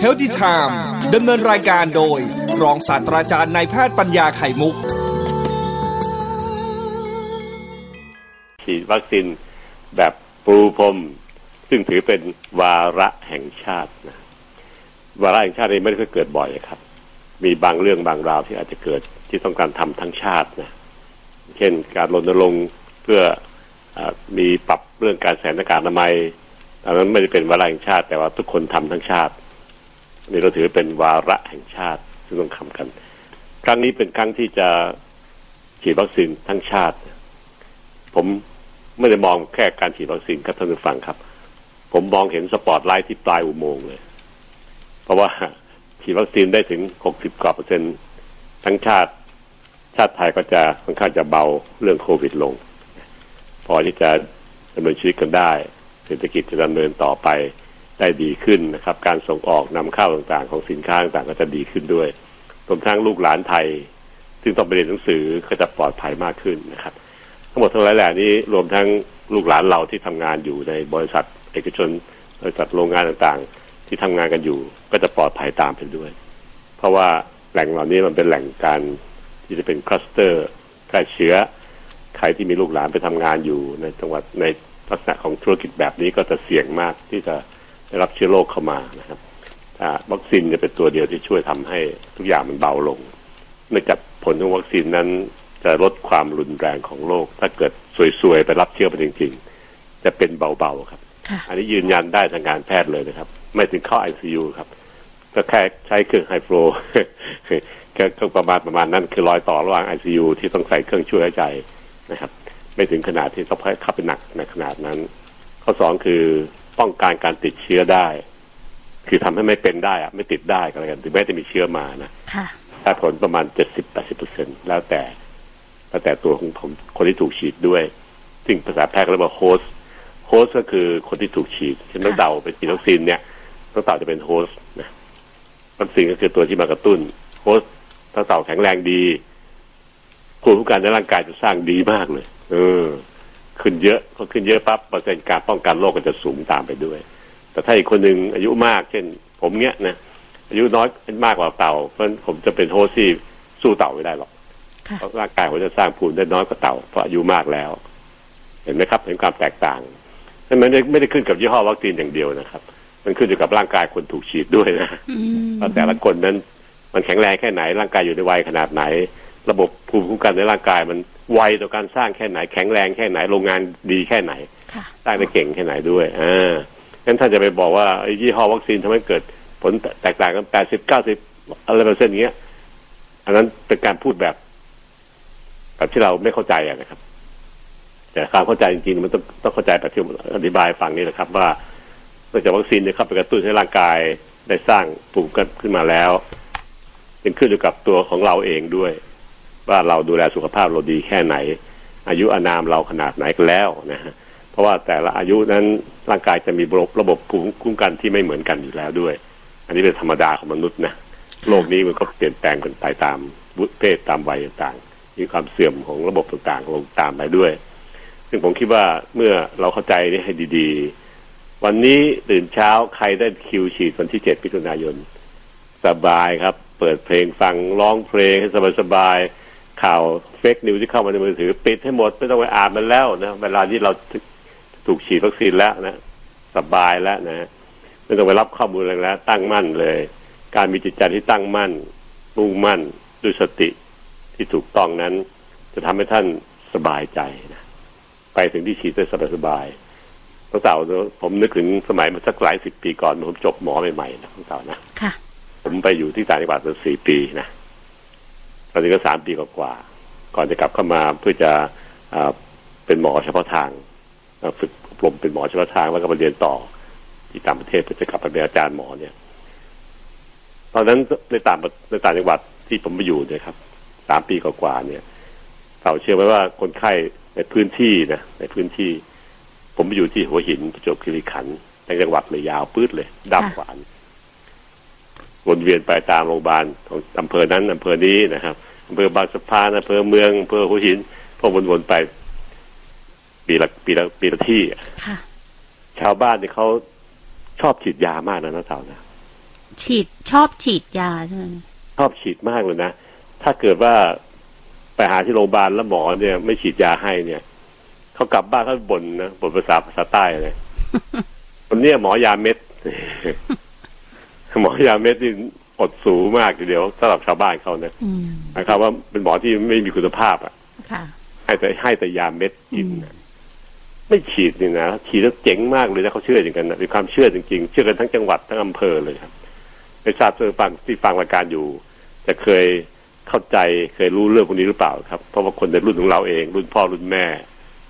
เฮลติไทม์ดำเนินรายการโดย รองศาสตราจารย์นายแพทย์ปัญญาไข่มุก ฉีดวัคซีนแบบปูพรมซึ่งถือเป็นวาระแห่งชาตินะวาระแห่งชาตินี้ไม่ได้เกิดบ่อยครับ มีบางเรื่องบางราวที่อาจจะเกิดที่ต้องการทำทั้งชาตินะเช่นการรณรงค์เพื่ออมีปรับเรื่องการแสนอากาศอนามัย อันนั้นไม่ได้เป็นวาระแห่งชาติ แต่ว่าทุกคนทำทั้งชาตินี่เราถือเป็นวาระแห่งชาติซึ่งต้องทำกัน ครั้งนี้เป็นครั้งที่จะฉีดวัคซีนทั้งชาติ ผมไม่ได้มองแค่การฉีดวัคซีนครับท่านผู้ฟังครับ ผมมองเห็นสปอตไลท์ที่ปลายอุโมงค์เลย เพราะว่าฉีดวัคซีนได้ถึงหกสิบกว่าเปอร์เซ็นต์ทั้งชาติ ชาติไทยก็จะค่อนข้างจะเบาเรื่องโควิดลง พอที่จะดำเนินชีวิตกันได้ เศรษฐกิจจะดำเนินต่อไปได้ดีขึ้นนะครับ การส่งออกนำเข้าต่างๆ ของสินค้าต่างๆก็จะดีขึ้นด้วยรวมทั้งลูกหลานไทย ซึ่งต้องไปเรียนหนังสือก็จะปลอดภัยมากขึ้นนะครับ ทั้งหมดทั้งหลายแหล่นี้รวมทั้งลูกหลานเราที่ทำงานอยู่ในบริษัท เอกชนบริษัทโรงงานต่างๆ ที่ทำงานกันอยู่ ก็จะปลอดภัยตามไปด้วย เพราะว่าแหล่งเหล่านี้มันเป็นแหล่งการที่จะเป็นคลัสเตอร์แพร่เชื้อใครที่มีลูกหลานไปทำงานอยู่ในจังหวัดใน ลักษณะของธุรกิจแบบนี้ก็จะเสี่ยงมากที่จะได้รับเชื้อโรคเข้ามานะครับวัคซีนจะเป็นตัวเดียวที่ช่วยทำให้ทุกอย่างมันเบาลงเนื่องจากผลของวัคซีนนั้นจะลดความรุนแรงของโรคถ้าเกิดสวยๆไปรับเชื้อไปจริงๆ จะเป็นเบาๆครับ อันนี้ยืนยันได้ทางการแพทย์เลยนะครับ ไม่ถึงเข้าไอซียูครับ ก็แค่ใช้เครื่อง high flow ก็ประมาณประมาณนั้นคือรอยต่อระหว่างไอซียูที่ต้องใส่เครื่องช่วยหายใจนะครับ ไม่ถึงขนาดที่ต้องเข้าไปหนักในขนาดนั้น ข้อสองคือป้องกันการติดเชื้อได้ คือทำให้ไม่เป็นได้อะไม่ติดได้ก็แล้วกันถึงแม้จะมีเชื้อมานะถ้าผลประมาณเจ็ดสิบแปดสิบเปอร์เซ็นต์แล้วแต่แล้วแต่ตัวของผมคนที่ถูกฉีดด้วย ซึ่งภาษาแพทย์เรียกว่าโฮสโฮสก็คือคนที่ถูกฉีดเช่นน้องเต่าไปฉีดวัคซีนเนี่ยน้องเต่าจะเป็นโฮสนะวัคซีนก็คือตัวที่มากระตุ้นโฮสถ้าเต่าแข็งแรงดีภูมิคุ้มกันในร่างกายจะสร้างดีมากเลย เออ ขึ้นเยอะพอขึ้นเยอะปั๊บเปอร์เซ็นต์การป้องกันโรคก็จะสูงตามไปด้วย แต่ถ้าอีกคนหนึ่งอายุมาก เช่น ผมเนี้ยนะอายุน้อยมากกว่าเต่า เพราะผมจะเป็นโฮสที่สู้เต่าไม่ได้หรอกเพราะร่างกายผมจะสร้างภูมิได้น้อยกว่าเต่าเพราะอายุมากแล้ว เห็นไหมครับเห็นความแตกต่างนั่นไม่ได้ไม่ได้ขึ้นกับยี่ห้อวัคซีนอย่างเดียวนะครับ มันขึ้นอยู่กับร่างกายคนถูกฉีดด้วยนะว่าแต่ละคนนั้นมันแข็งแรงแค่ไหนร่างกายอยู่ในวัยขนาดไหน ระบบภูมิคุ้มกันในร่างกาย มันไวต่อการสร้างแค่ไหนแข็งแรงแค่ไหนโรงงานดีแค่ไหนสร้างได้เก่งแค่ไหนด้วยอ่างั้นถ้าจะไปบอกว่ายี่ห้อวัคซีนทำให้เกิดผลแตกต่างกันแปดสิบเก้าสิบอะไรเปอร์เซ็นต์เงี้ย อันนั้นเป็นการพูดแบบ แบบที่เราไม่เข้าใจนะครับ แต่ความเข้าใจจริงๆมันต้องต้องเข้าใจแบบที่อธิบายฟังนี่แหละครับ ว่าเนื่องจากวัคซีนเนี่ยเข้าไปกระตุ้นให้ร่างกายได้สร้างภูมิกันขึ้นมาแล้วเป็นขึ้นอยู่กับตัวของเราเองด้วย ว่าเราดูแลสุขภาพเราดีแค่ไหน อายุอานามเราขนาดไหนก็แล้วนะฮะเพราะว่าแต่ละอายุนั้นร่างกายจะมีระบบภูมิคุ้มกันที่ไม่เหมือนกันอยู่แล้วด้วย อันนี้เป็นธรรมดาของมนุษย์นะโลกนี้มันก็เปลี่ยนแปลงกันไปตามวุฒิเพศตามวัยต่างๆมีความเสื่อมของระบบต่างๆลงตามไปด้วย ซึ่งผมคิดว่าเมื่อเราเข้าใจนี่ให้ดี ๆ วันนี้ตื่นเช้าใครได้คิวฉีดวันที่เจ็ดมิถุนายน สบายครับ เปิดเพลงฟังร้องเพลงให้สบายๆ ข่าว fake news ที่เข้ามาในมือถือ ปิดให้หมดไม่ต้องไปอ่านมันแล้วนะเวลาที่เราถูกฉีดวัคซีนแล้วนะสบายแล้วนะไม่ต้องไปรับข้อมูลอะไรแล้ว ตั้งมั่นเลย การมีจิตใจที่ตั้งมั่นมุ่งมั่นด้วยสติที่ถูกต้องนั้น จะทำให้ท่านสบายใจนะไปถึงที่ฉีดได้สบายๆตั้งแต่ผมนึกถึงสมัยมาสักหลายสิบปีก่อนผมจบหมอใหม่ๆนะตั้งแต่นะค่ะผมไปอยู่ที่ต่างจังหวัดมาสี่ปีนะ ตอนนี้ก็สามปีกว่าก่อนจะกลับเข้ามาเพื่อจะเป็นหมอเฉพาะทางฝึกอบรมเป็นหมอเฉพาะทางแล้วก็มาเรียนต่อที่ต่างประเทศเพื่อจะกลับไปเป็นอาจารย์หมอเนี่ย ตอนนั้นในต่างในต่างจังหวัดที่ผมไปอยู่เนี่ยครับสามปีกว่าเนี่ยเราเชื่อไหมว่าคนไข้ในพื้นที่นะในพื้นที่ ผมไปอยู่ที่หัวหินประจวบคีรีขันธ์ในจังหวัดเลยยาวปื้ดเลยดำขวาน วนเวียนไปตามโรงพยาบาลของอำเภอนั้นอำเภอนี้นะครับอำเภอบางสะพานอำเภอเมืองอำเภอหัวหินพอวนๆไป ปีละปีละปีละที่ชาวบ้านเนี่ยเขาชอบฉีดยามากนะน้าสาวนะฉีดชอบฉีดยาใช่ไหมชอบฉีดมากเลยนะถ้าเกิดว่าไปหาที่โรงพยาบาลแล้วหมอเนี่ย ไม่ฉีดยาให้เนี่ยเขากลับบ้านเขาบ่นนะบ่นภาษาภาษาใต้เลยวันเนี้ยหมอยาเม็ด หมอยาเม็ดนี่อดสูงมากทีเดียวสำหรับชาวบ้านเขาเนี่ยอืมนะครับ ว่าเป็นหมอที่ไม่มีคุณภาพอะค่ะให้แต่ให้แต่ยาเม็ดกินอืมนะไม่ฉีดนี่นะฉีดแล้วเจ๋งมากเลยนะเขาเชื่ออย่างกันนะมีความเชื่อจริงๆ เชื่อกันทั้งจังหวัดทั้งอำเภอเลยครับไม่ทราบเพื่อนฟังที่ฟังรายการอยู่ จะเคยเข้าใจเคยรู้เรื่องพวกนี้หรือเปล่าครับ เพราะว่าคนในรุ่นของเราเอง รุ่นพ่อรุ่นแม่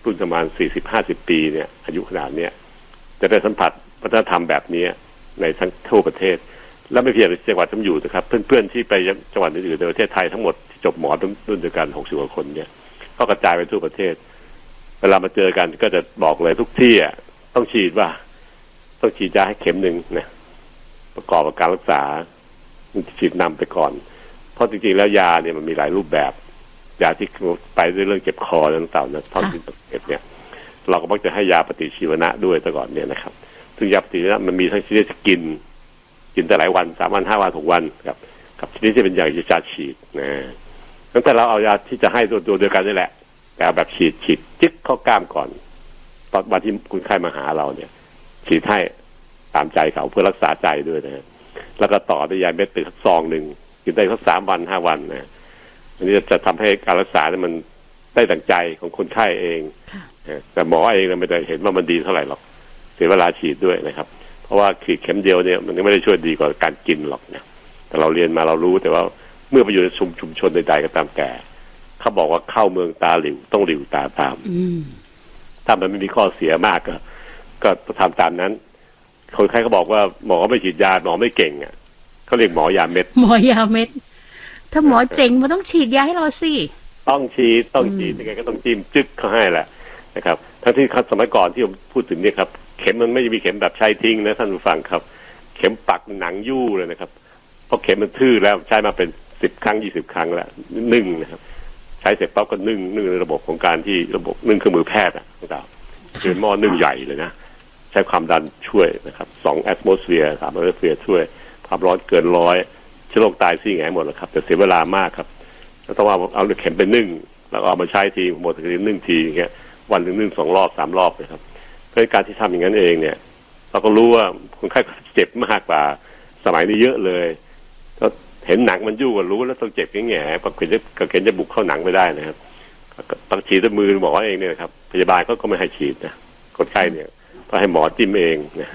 รุ่นประมาณสี่สิบห้าสิบปีเนี่ย อายุขนาดเนี้ยจะได้สัมผัสวัฒนธรรมแบบนี้ในทั้งทั่วประเทศ และไม่เพียงแต่จังหวัดที่ผมอยู่นะครับ เพื่อนๆที่ไปจังหวัดอื่นๆในประเทศไทยทั้งหมดที่จบหมอรุ่นเดียวกันหกสิบกว่าคนเนี่ยก็กระจายไปทั่วประเทศ เวลามาเจอกันก็จะบอกเลยทุกที่อะต้องฉีดว่า ต้องฉีดยาให้เข็มหนึ่งนะประกอบกับการรักษาฉีดนำไปก่อน เพราะจริงๆแล้วยาเนี่ยมันมีหลายรูปแบบยาที่ไปด้วยเรื่องเจ็บคออะต่างๆนะท้องถิ่นเจ็บเนี่ย เราก็มักจะให้ยาปฏิชีวนะด้วยแต่ก่อนเนี่ยนะครับ ซึ่งยาปฏิชีวนะมันมีทั้งชนิดกิน กินแต่หลายวันสามวันห้าวันหกวันครับกับชนิดที่เป็นยายาฉีดนะตั้งแต่เราเอายาที่จะให้ตัวตัวเดียวกันนี่แหละแต่เอาแบบฉีดฉีดจิ๊กเข้ากล้ามก่อน ตอนวันที่คุณไข้มาหาเราเนี่ย ฉีดให้ตามใจเขาเพื่อรักษาใจด้วยนะฮะแล้วก็ต่อด้วยยาเม็ดเป็นสักซองหนึ่งกินได้สักสามวันห้าวันนะอันนี้จะทำให้การรักษาเนี่ยมันได้ดังใจของคนไข้เองค่ะนะแต่หมอเองเนี่ยไม่ได้เห็นว่ามันดีเท่าไหร่หรอกเสียเวลาฉีดด้วยนะครับเพ ราะว่าขีดเข็มเดียวเนี่ยมันไม่ได้ช่วยดีกว่าการกินหรอกเนี่ยแต่เราเรียนมาเรารู้แต่ว่าเมื่อไปอยู่ในชุมชุมชนใดๆก็ตามแต่เขาบอกว่าเข้าเมืองตาหลิวต้องหลิวตาตามอืมถ้ามันไม่มีข้อเสียมากก็ก็ทำตามนั้นคนไข้เขาบอกว่าหมอไม่ฉีดยาหมอไม่เก่งอะเขาเรียกหมอยาเม็ด หมอยาเม็ด ถ้าหมอเจ๋งมันต้องฉีดยาให้เราสิต้องฉีดต้องฉีดอืมยังไงก็ต้องจิ้มจึ๊กเขาให้แหละนะครับทั้งที่ครับสมัยก่อนที่ผมพูดถึงเนี่ยครับ เข็มมันไม่มีเข็มแบบใช้ทิ้งนะท่านผู้ฟังครับ เข็มปักหนังยู่เลยนะครับ เพราะเข็มมันทื่อแล้วใช้มาเป็นสิบครั้งยี่สิบครั้งแล้วนึ่งนะครับ ใช้เสร็จปั๊บก็นึ่งนึ่งในระบบของการที่ระบบนึ่งเครื่องมือแพทย์อะต่างๆคือหม้อนึ่งใหญ่เลยนะใช้ความดันช่วยนะครับสอง atmosphere สาม atmosphere ช่วยความร้อนเกินร้อยเชื้อโรคตายซี้แหงหมดแล้วครับ แต่เสียเวลามากครับต้องว่าเอาเข็มไปนึ่งแล้วเอามาใช้ทีหมดทีนึ่งทีอย่างเงี้ยวันหนึ่งนึ่งสองรอบสามรอบเลยครับ เพราะการที่ทำอย่างนั้นเองเนี่ย เราก็รู้ว่าคนไข้เจ็บมากกว่า สมัยนี้เยอะเลยก็เห็นหนังมันยู่ก็รู้แล้วต้องเจ็บแง่ๆปกติจะกระเข็นจะบุกเข้าหนังไม่ได้นะครับต้องฉีดด้วยมือหมอเองเนี่ยครับ พยาบาลก็ก็ไม่ให้ฉีดนะคนไข้เนี่ยก็ให้หมอจิ้มเองนะ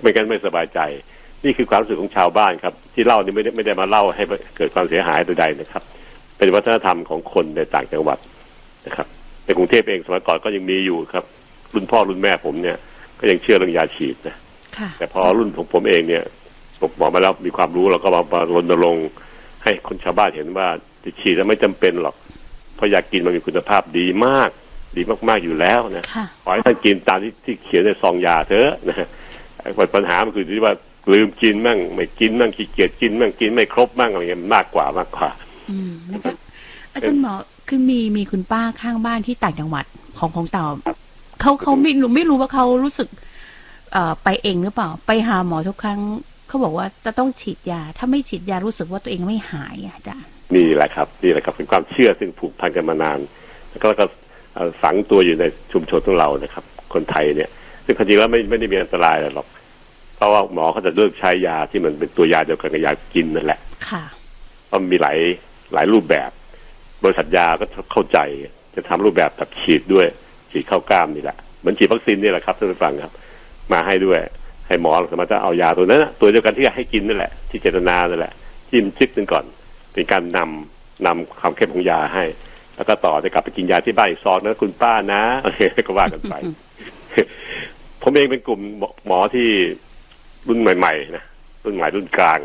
ไม่งั้นไม่สบายใจ นี่คือความรู้สึกของชาวบ้านครับ ที่เล่านี่ไม่ได้ไม่ได้มาเล่าให้เกิดความเสียหายใดๆนะครับ เป็นวัฒนธรรมของคนในต่างจังหวัดนะครับในกรุงเทพเองสมัยก่อนก็ยังมีอยู่ครับ รุ่นพ่อรุ่นแม่ผมเนี่ย ก็ยังเชื่อเรื่องยาฉีดนะค่ะแต่พอรุ่นของผมเองเนี่ยผมหมอมาแล้วมีความรู้เราก็มามารณรงค์ให้คนชาวบ้านเห็นว่าจะฉีดแล้วไม่จำเป็นหรอก เพราะยากินมันมีคุณภาพดีมาก ดีมาก ๆ อยู่แล้วนะค่ะขอให้ท่านกินตามที่ที่เขียนในซองยาเถอะนะฮะไอ้ปัญหามันคือที่ว่าลืมกินมั่งไม่กินมั่งขี้เกียจกินมั่งกินไม่ครบมั่งอะไรเงี้ยมากกว่ามากกว่า อืมอาจารย์อาจารย์หมอคือมีมีคุณป้าข้างบ้านที่ต่างจังหวัดของของเต่า เขาเขาไม่รู้ไม่รู้ว่าเขารู้สึกเอ่อไปเองหรือเปล่า ไปหาหมอทุกครั้งเขาบอกว่าจะต้องฉีดยา ถ้าไม่ฉีดยารู้สึกว่าตัวเองไม่หายอะอาจารย์นี่แหละครับนี่แหละครับเป็นความเชื่อซึ่งผูกพันกันมานาน แล้วก็แล้วก็เอ่อฝังตัวอยู่ในชุมชนของเรานะครับ คนไทยเนี่ย ซึ่งความจริงแล้วไม่ไม่ได้มีอันตรายอะไรหรอกเพราะว่าหมอเขาจะเลือกใช้ยาที่มันเป็นตัวยาเดียวกันกับยากินนั่นแหละ ค่ะเพราะมันมีหลายหลายรูปแบบ บริษัทยาก็เข้าใจจะทำรูปแบบแบบฉีดด้วย ฉีดเข้ากล้ามนี่แหละเหมือนฉีดวัคซีนนี่แหละครับท่านผู้ฟังครับ มาให้ด้วย ให้หมอสามารถจะเอายาตัวนั้นน่ะตัวเดียวกันที่ให้กินนั่นแหละ ที่เจตนานั่นแหละจิ้มชิกหนึ่งก่อน เป็นการนำนำความเข้มของยาให้ แล้วก็ต่อจะกลับไปกินยาที่บ้านอีกซองนะคุณป้านะก็ว่ากันไป ผมเองเป็นกลุ่มหมอที่รุ่นใหม่ๆนะรุ่นใหม่รุ่นกลาง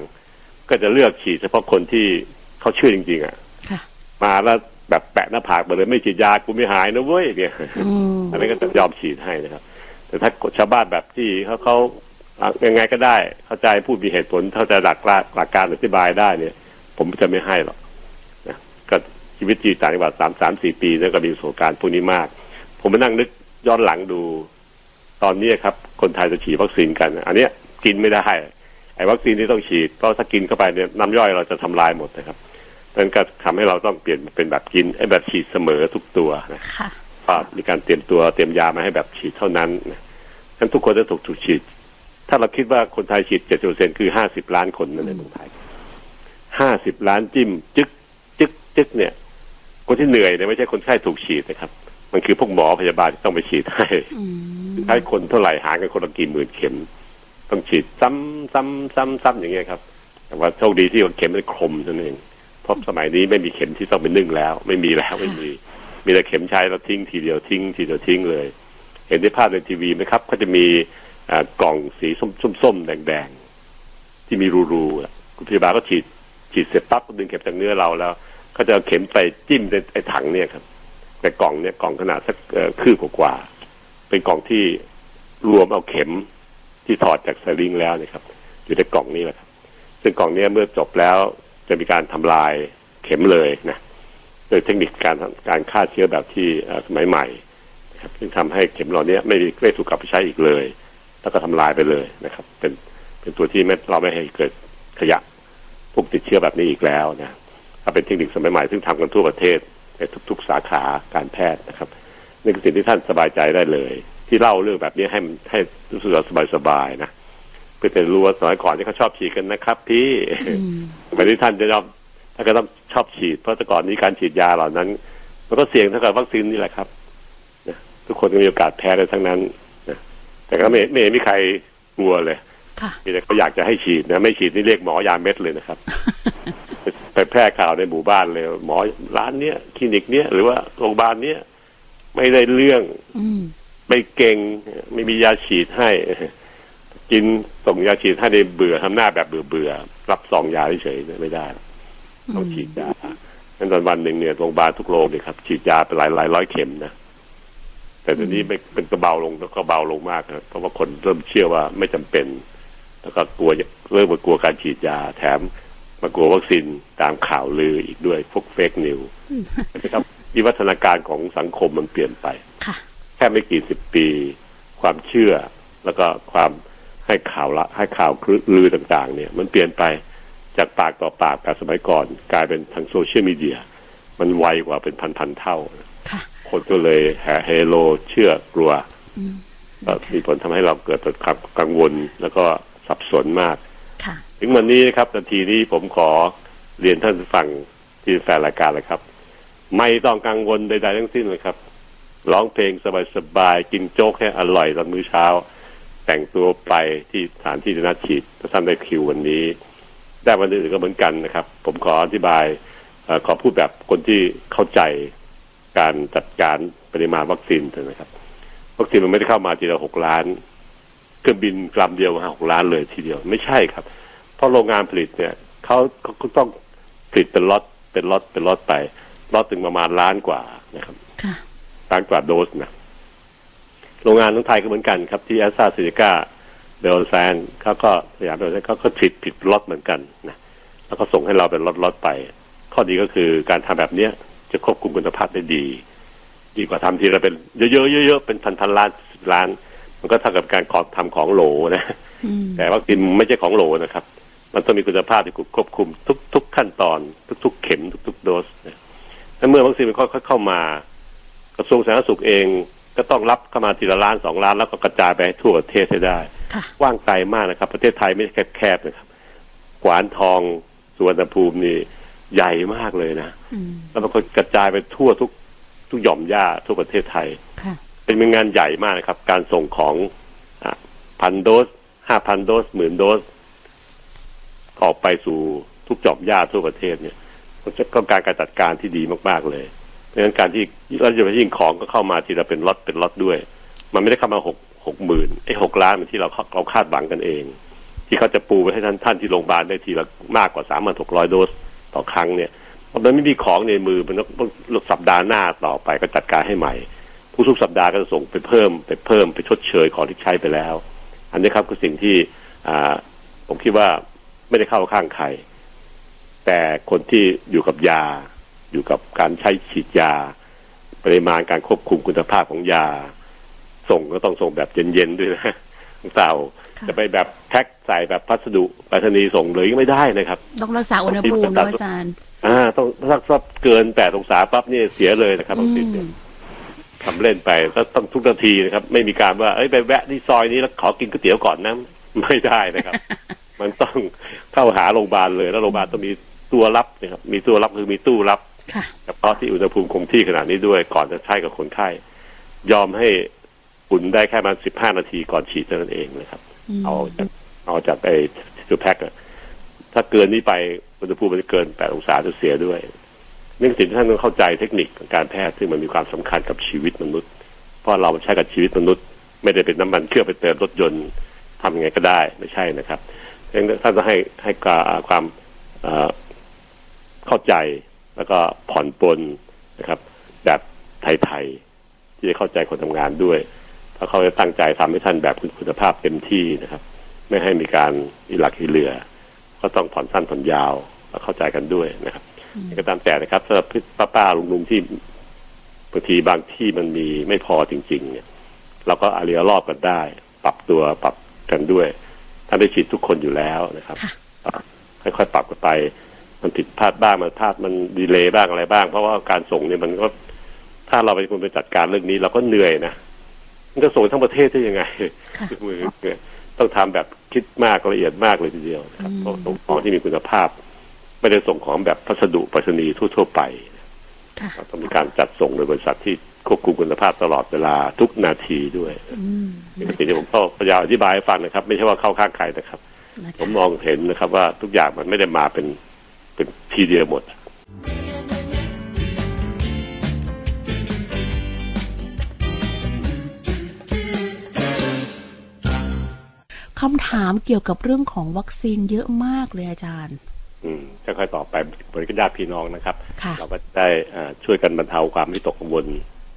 ก็จะเลือกฉีดเฉพาะคนที่เขาเชื่อจริงๆอะค่ะมาแล้ว แบบแปะหน้าผากมาเลยไม่ฉีดยากูไม่หายนะเว้ยเนี่ยอืมอันนี้นก็จะยอมฉีดให้นะครับ แต่ถ้าชาวบ้านแบบที่เขาเขาอะยังไงก็ได้ เข้าใจพูดมีเหตุผลเข้าใจหลักการหลักการอธิบายได้เนี่ย ผมจะไม่ให้หรอกนะก็ชีวิตที่ต่างจังหวัดสามสามสี่ปีแล้วก็มีประสบการณ์พวกนี้มาก ผมมานั่งนึกย้อนหลังดู ตอนนี้ครับ คนไทยจะฉีดวัคซีนกัน อันเนี้ยกินไม่ได้ไอ้วัคซีนที่ต้องฉีดเพราะถ้ากินเข้าไปเนี่ยน้ำย่อยเราจะทำลายหมดนะครับ นั่นก็ทำให้เราต้องเปลี่ยนเป็นแบบกินไอ้แบบฉีดเสมอทุกตัวนะค่ะก็มีการเตรียมตัวเตรียมยามาให้แบบฉีดเท่านั้นนะทั้นทุกคนจะถูกถูกฉีด ถ้าเราคิดว่าคนไทยฉีดเจ็ดเปอร์เซ็นคือห้าสิบล้านคนนั่นในเมืองไทยห้าสิบล้านจิ้ม จึ๊กจึ๊กจึ๊กเนี่ย คนที่เหนื่อยเนี่ยไม่ใช่คนไข้ถูกฉีดนะครับ มันคือพวกหมอพยาบาลที่ต้องไปฉีดให้อืมให้คนเท่าไหร่หารกันคนละกี่หมื่นเข็ม ต้องฉีดซ้ำซ้ำซ้ำซ้ำอย่างเงี้ยครับ แต่ว่าโชคดีที่เข็มมันคมนั่นเอง เพราะสมัยนี้ไม่มีเข็มที่ต้องไปนึ่งแล้ว ไม่มีแล้วไม่มี มีแต่เข็มใช้แล้วทิ้งทีเดียวทิ้ง ทีเดียวทิ้งเลย เห็นในภาพในทีวีไหมครับเขาจะมีอ่ากล่องสีส้มส้มๆแดงๆ ที่มีรูๆอะคุณพยาบาลก็ฉีดฉีดเสร็จปั๊บก็ดึงเข็มจากเนื้อเราแล้วก็จะเอาเข็มไปจิ้มในไอ้ถังเนี่ยครับ แต่กล่องเนี่ยกล่องขนาดสักเอ่อคืบกว่าๆเป็นกล่องที่รวมเอาเข็มที่ถอดจากสลิงแล้วเนี่ยครับ อยู่ในกล่องนี้แหละครับซึ่งกล่องเนี้ยเมื่อจบแล้ว จะมีการทำลายเข็มเลยนะโดยเทคนิคการการฆ่าเชื้อแบบที่สมัยใหม่นะครับซึ่งทำให้เข็มเหล่านี้ไม่ไม่ถูกกลับไปใช้อีกเลย แล้วก็ทำลายไปเลยนะครับ เป็นเป็นตัวที่ไม่เราไม่ให้เกิดขยะพวกติดเชื้อแบบนี้อีกแล้วนะเป็นเทคนิคสมัยใหม่ซึ่งทำกันทั่วประเทศในทุก ๆ สาขาการแพทย์นะครับนี่คือสิ่งที่ท่านสบายใจได้เลย ที่เล่าเรื่องแบบนี้ให้มันให้รู้สึกสบายๆนะ เพื่อจะรู้ว่าสมัยก่อนที่เขาชอบฉีดกันนะครับ พี่อืมสมัยนี้ท่านจะชอบท่านก็ต้องชอบฉีด เพราะแต่ก่อนนี้การฉีดยาเหล่านั้น มันก็เสี่ยงเท่ากับวัคซีนนี่แหละครับนะทุกคนก็มีโอกาสแพ้ได้ทั้งนั้นนะแต่ก็ไม่ไม่เห็นมีใครกลัวเลยค่ะมีแต่เขาอยากจะให้ฉีดนะไม่ฉีดนี่เรียกหมอยาเม็ดเลยนะครับไปไปแพร่ข่าวในหมู่บ้านเลย หมอร้านเนี้ยคลินิกเนี้ยหรือว่าโรงพยาบาลเนี้ยไม่ได้เรื่องอืมไม่เก่งไม่มียาฉีดให้ กินส่งยาฉีดให้ในเบื่อทำหน้าแบบเบื่อเบื่อๆรับซองยาเฉยๆไม่ได้ต้องฉีดยางั้นตอนวันหนึ่งเนี่ยโรงพยาบาลทุกโรงเนี่ยครับฉีดยาไปหลายหลายร้อยเข็มนะแต่ตอนนี้ไม่เป็นก็เบาลงแล้วก็เบาลงมากครับเพราะว่าคนเริ่มเชื่อว่าไม่จำเป็น แล้วก็กลัวเริ่มมากลัวการฉีดยาแถมมากลัววัคซีนตามข่าวลืออีกด้วยพวกเฟกนิวนะครับวิวัฒนาการของสังคมมันเปลี่ยนไปค่ะแค่ไม่กี่สิบปี ความเชื่อแล้วก็ความ ให้ข่าวละให้ข่าวลือต่างๆ เนี่ย มันเปลี่ยนไปจากปากต่อปากแบบสมัยก่อน กลายเป็นทางโซเชียลมีเดีย มันไวกว่าเป็นพันๆเท่าค่ะคนก็เลยแห่เฮโลเชื่อกลัวอืมก็มีผลทำให้เราเกิดความกังวลแล้วก็สับสนมากค่ะถึงวันนี้นะครับนาทีนี้ผมขอเรียนท่านผู้ฟังที่เป็นแฟนรายการเลยครับ ไม่ต้องกังวลใดๆทั้งสิ้นเลยครับร้องเพลงสบายๆกินโจ๊กให้อร่อยตอนมื้อเช้า แต่งตัวไปที่สถานที่จะนัดฉีดถ้าท่านได้คิววันนี้ ได้วันอื่นก็เหมือนกันนะครับ ผมขออธิบายเออขอพูดแบบคนที่เข้าใจการจัดการปริมาณวัคซีนนะครับ วัคซีนมันไม่ได้เข้ามาทีละหกล้านเครื่องบินลำเดียวมาหกล้านเลยทีเดียวไม่ใช่ครับ เพราะโรงงานผลิตเนี่ยเขาเขาก็ต้องผลิตเป็นล็อตเป็นล็อตเป็นล็อตไปล็อตถึงประมาณล้านกว่านะครับค่ะล้านกว่าโดสนะ โรงงานของไทยก็เหมือนกันครับที่แอสตราเซเนกาไบโอไซเอนซ์เขาก็สยามไบโอไซเอนซ์เขาก็ผลิตเป็นล็อตเหมือนกันนะแล้วก็ส่งให้เราเป็นล็อตล็อตไป ข้อดีก็คือการทำแบบเนี้ยจะควบคุมคุณภาพได้ดี ดีกว่าทำทีละเป็นเยอะๆเยอะๆเป็นพันๆล้านสิบล้าน มันก็เท่ากับการขอทำของโหลนะอืมแต่วัคซีนไม่ใช่ของโหลนะครับ มันต้องมีคุณภาพที่ควบคุมทุกทุกขั้นตอน ทุก ๆ เข็มทุก ๆ โดสนะและเมื่อวัคซีนมันค่อยๆเข้ามากระทรวงสาธารณสุขเอง ก็ต้องรับเข้ามาทีละล้านสองล้านแล้วก็กระจายไปให้ทั่วประเทศให้ได้ค่ะกว้างไกลมากนะครับ ประเทศไทยไม่ใช่แคบๆนะครับกวานทองสุวรรณภูมินี่ใหญ่มากเลยนะอืมแล้วมันก็กระจายไปทั่วทุกทุกหย่อมหญ้าทั่วประเทศไทยค่ะเป็นงานใหญ่มากนะครับ การส่งของพันโดสห้าพันโดสหมื่นโดสออกไปสู่ทุกจอบหญ้าทั่วประเทศเนี่ยมันจะต้องการการจัดการที่ดีมาก ๆ เลย เพราะฉะนั้นการที่เราจะไปยิ่งของก็เข้ามาทีละเป็นล็อตเป็นล็อตด้วย มันไม่ได้เข้ามาหกหกหมื่นไอ้หกล้านเหมือนที่เราเราคาดหวังกันเอง ที่เขาจะปูไปให้ท่านท่านที่โรงพยาบาลได้ทีละมากกว่าสามพันหกร้อยโดสต่อครั้งเนี่ยเพราะมันไม่มีของในมือมันต้องสัปดาห์หน้าต่อไปก็จัดการให้ใหม่ ผู้ทุกสัปดาห์ก็จะส่งไปเพิ่มไปเพิ่มไปชดเชยของที่ใช้ไปแล้ว อันนี้ครับคือสิ่งที่อ่าผมคิดว่าไม่ได้เข้าข้างใครแต่คนที่อยู่กับยา อยู่กับการใช้ฉีดยา ปริมาณการควบคุมคุณภาพของยา ส่งก็ต้องส่งแบบเย็นๆด้วยนะของเต่าค่ะจะไปแบบแพ็คใส่แบบพัสดุไปรษณีย์ส่งเลยก็ไม่ได้นะครับ ต้องรักษาอุณหภูมิด้วยอาจารย์ อ่า ต้องถ้าถ้าเกินแปดองศาปั๊บนี่เสียเลยนะครับบางทีเนี่ยอืมทำเล่นไปก็ต้องทุกนาทีนะครับ ไม่มีการว่าเอ้ยไปแวะที่ซอยนี้แล้วขอกินก๋วยเตี๋ยวก่อนนะไม่ได้นะครับ มันต้องเข้าหาโรงพยาบาลเลยแล้วโรงพยาบาลต้องมีตัวรับนะครับ มีตัวรับคือมีตู้รับ ค่ะเฉพาะที่อุณหภูมิคงที่ขนาดนี้ด้วย ก่อนจะใช้กับคนไข้ ยอมให้อุ่นได้แค่ประมาณสิบห้านาทีก่อนฉีดเท่านั้นเองนะครับอืมเอาจากเอาจากไอ้จุดแพ็คอะถ้าเกินนี้ไปอุณหภูมิมันจะเกินแปดองศาจะเสียด้วยนี่คือสิ่งที่ท่านต้องเข้าใจเทคนิคของการแพทย์ซึ่งมันมีความสำคัญกับชีวิตมนุษย์ เพราะเราใช้กับชีวิตมนุษย์ ไม่ได้เป็นน้ำมันเครื่องไปเติมรถยนต์ทำยังไงก็ได้ไม่ใช่นะครับดังนั้นท่านต้องให้ให้ความเอ่อเข้าใจ แล้วก็ผ่อนปลนนะครับ แบบไทยๆที่จะเข้าใจคนทำงานด้วยถ้าเขาจะตั้งใจทำให้ท่านแบบคุณภาพเต็มที่นะครับ ไม่ให้มีการอีหลักอีเหลือ ก็ต้องผ่อนสั้นผ่อนยาวแล้วเข้าใจกันด้วยนะครับก็ตามแต่นะครับสำหรับป้าป้าๆลุงๆที่บางทีบางที่มันมีไม่พอจริง ๆ เนี่ยเราก็อาเรียรอบกันได้ ปรับตัวปรับกันด้วยท่านได้ฉีดทุกคนอยู่แล้วนะครับค่ะอ่าค่อยๆปรับกันไป มันผิดพลาดบ้างมันพลาดมันดีเลย์บ้างอะไรบ้าง เพราะว่าการส่งเนี่ยมันก็ถ้าเราเป็นคนไปจัดการเรื่องนี้ เราก็เหนื่อยนะมันจะส่งทั้งประเทศได้ยังไงค่ะมือต้องทำแบบคิดมากละเอียดมากเลยทีเดียวนะครับอืมเพราะส่งของที่มีคุณภาพ ไม่ได้ส่งของแบบพัสดุไปรษณีย์ทั่ว ๆ ไปค่ะต้องมีการจัดส่งโดยบริษัทที่ควบคุมคุณภาพตลอดเวลาทุกนาทีด้วยอืมนี่เป็นสิ่งที่ผมก็พยายามอธิบายให้ฟังนะครับ ไม่ใช่ว่าเข้าข้างใครนะครับนะผมคะมองเห็นนะครับ ว่าทุกอย่างมันไม่ได้มาเป็น เป็นทีเดียวหมดคำถามเกี่ยวกับเรื่องของวัคซีนเยอะมากเลยอาจารย์ อืมค่อยๆต่อไปบริการญาติพี่น้องนะครับค่ะเราก็ได้อ่าช่วยกันบรรเทาความวิตกกังวล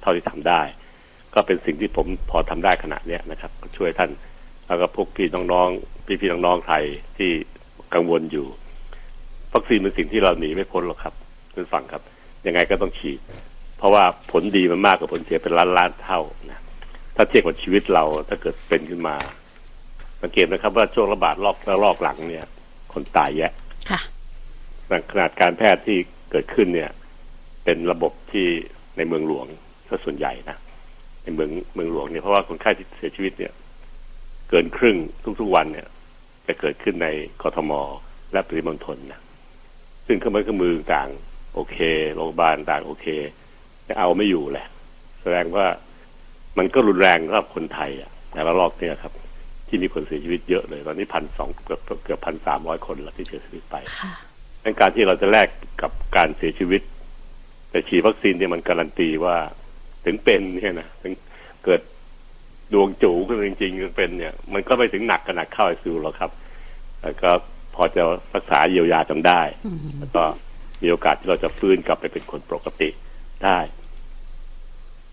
เท่าที่ทำได้ ก็เป็นสิ่งที่ผมพอทำได้ขณะเนี้ยนะครับก็ช่วยท่าน แล้วก็พวกพี่น้องๆพี่ๆน้องๆไทยที่กังวลอยู่ วัคซีนเป็นสิ่งที่เราหนีไม่พ้นหรอกครับท่านฟังครับ ยังไงก็ต้องฉีด เพราะว่าผลดีมันมากกว่าผลเสียเป็นล้านล้านๆเท่านะถ้าเทียบกับชีวิตเราถ้าเกิดเป็นขึ้นมา สังเกตนะครับ ว่าช่วงระบาดรอบระลอกหลังเนี่ย คนตายแยะค่ะขนาดการแพทย์ที่เกิดขึ้นเนี่ย เป็นระบบที่ในเมืองหลวงก็ส่วนใหญ่นะในเมืองเมืองหลวงเนี่ยเพราะว่าคนไข้ที่เสียชีวิตเนี่ย เกินครึ่งทุกๆวันเนี่ยจะเกิดขึ้นในกทมและปริมณฑลนะ ซึ่งเครื่องไม้เครื่องมือต่างโอเคโรงพยาบาลต่างโอเค แต่เอาไม่อยู่แหละ แสดงว่ามันก็รุนแรงสำหรับคนไทยอะในระลอกเนี่ยครับ ที่มีคนเสียชีวิตเยอะเลย ตอนนี้พันสองเกือบเกือบพันสามร้อยคนแล้วที่เสียชีวิตไปค่ะในการที่เราจะแลกกับการเสียชีวิต แต่ฉีดวัคซีนเนี่ยมันการันตีว่าถึงเป็นเนี่ยนะถึงเกิดดวงจูขึ้นมาจริงๆเป็นเนี่ย มันก็ไม่ถึงหนักขนาดเข้าไอซียูหรอกครับแล้วก็พ อจะรักษาเยียวยาจนได้อืมแล้วก็มีโอกาสที่เราจะฟื้นกลับไปเป็นคนปกติได้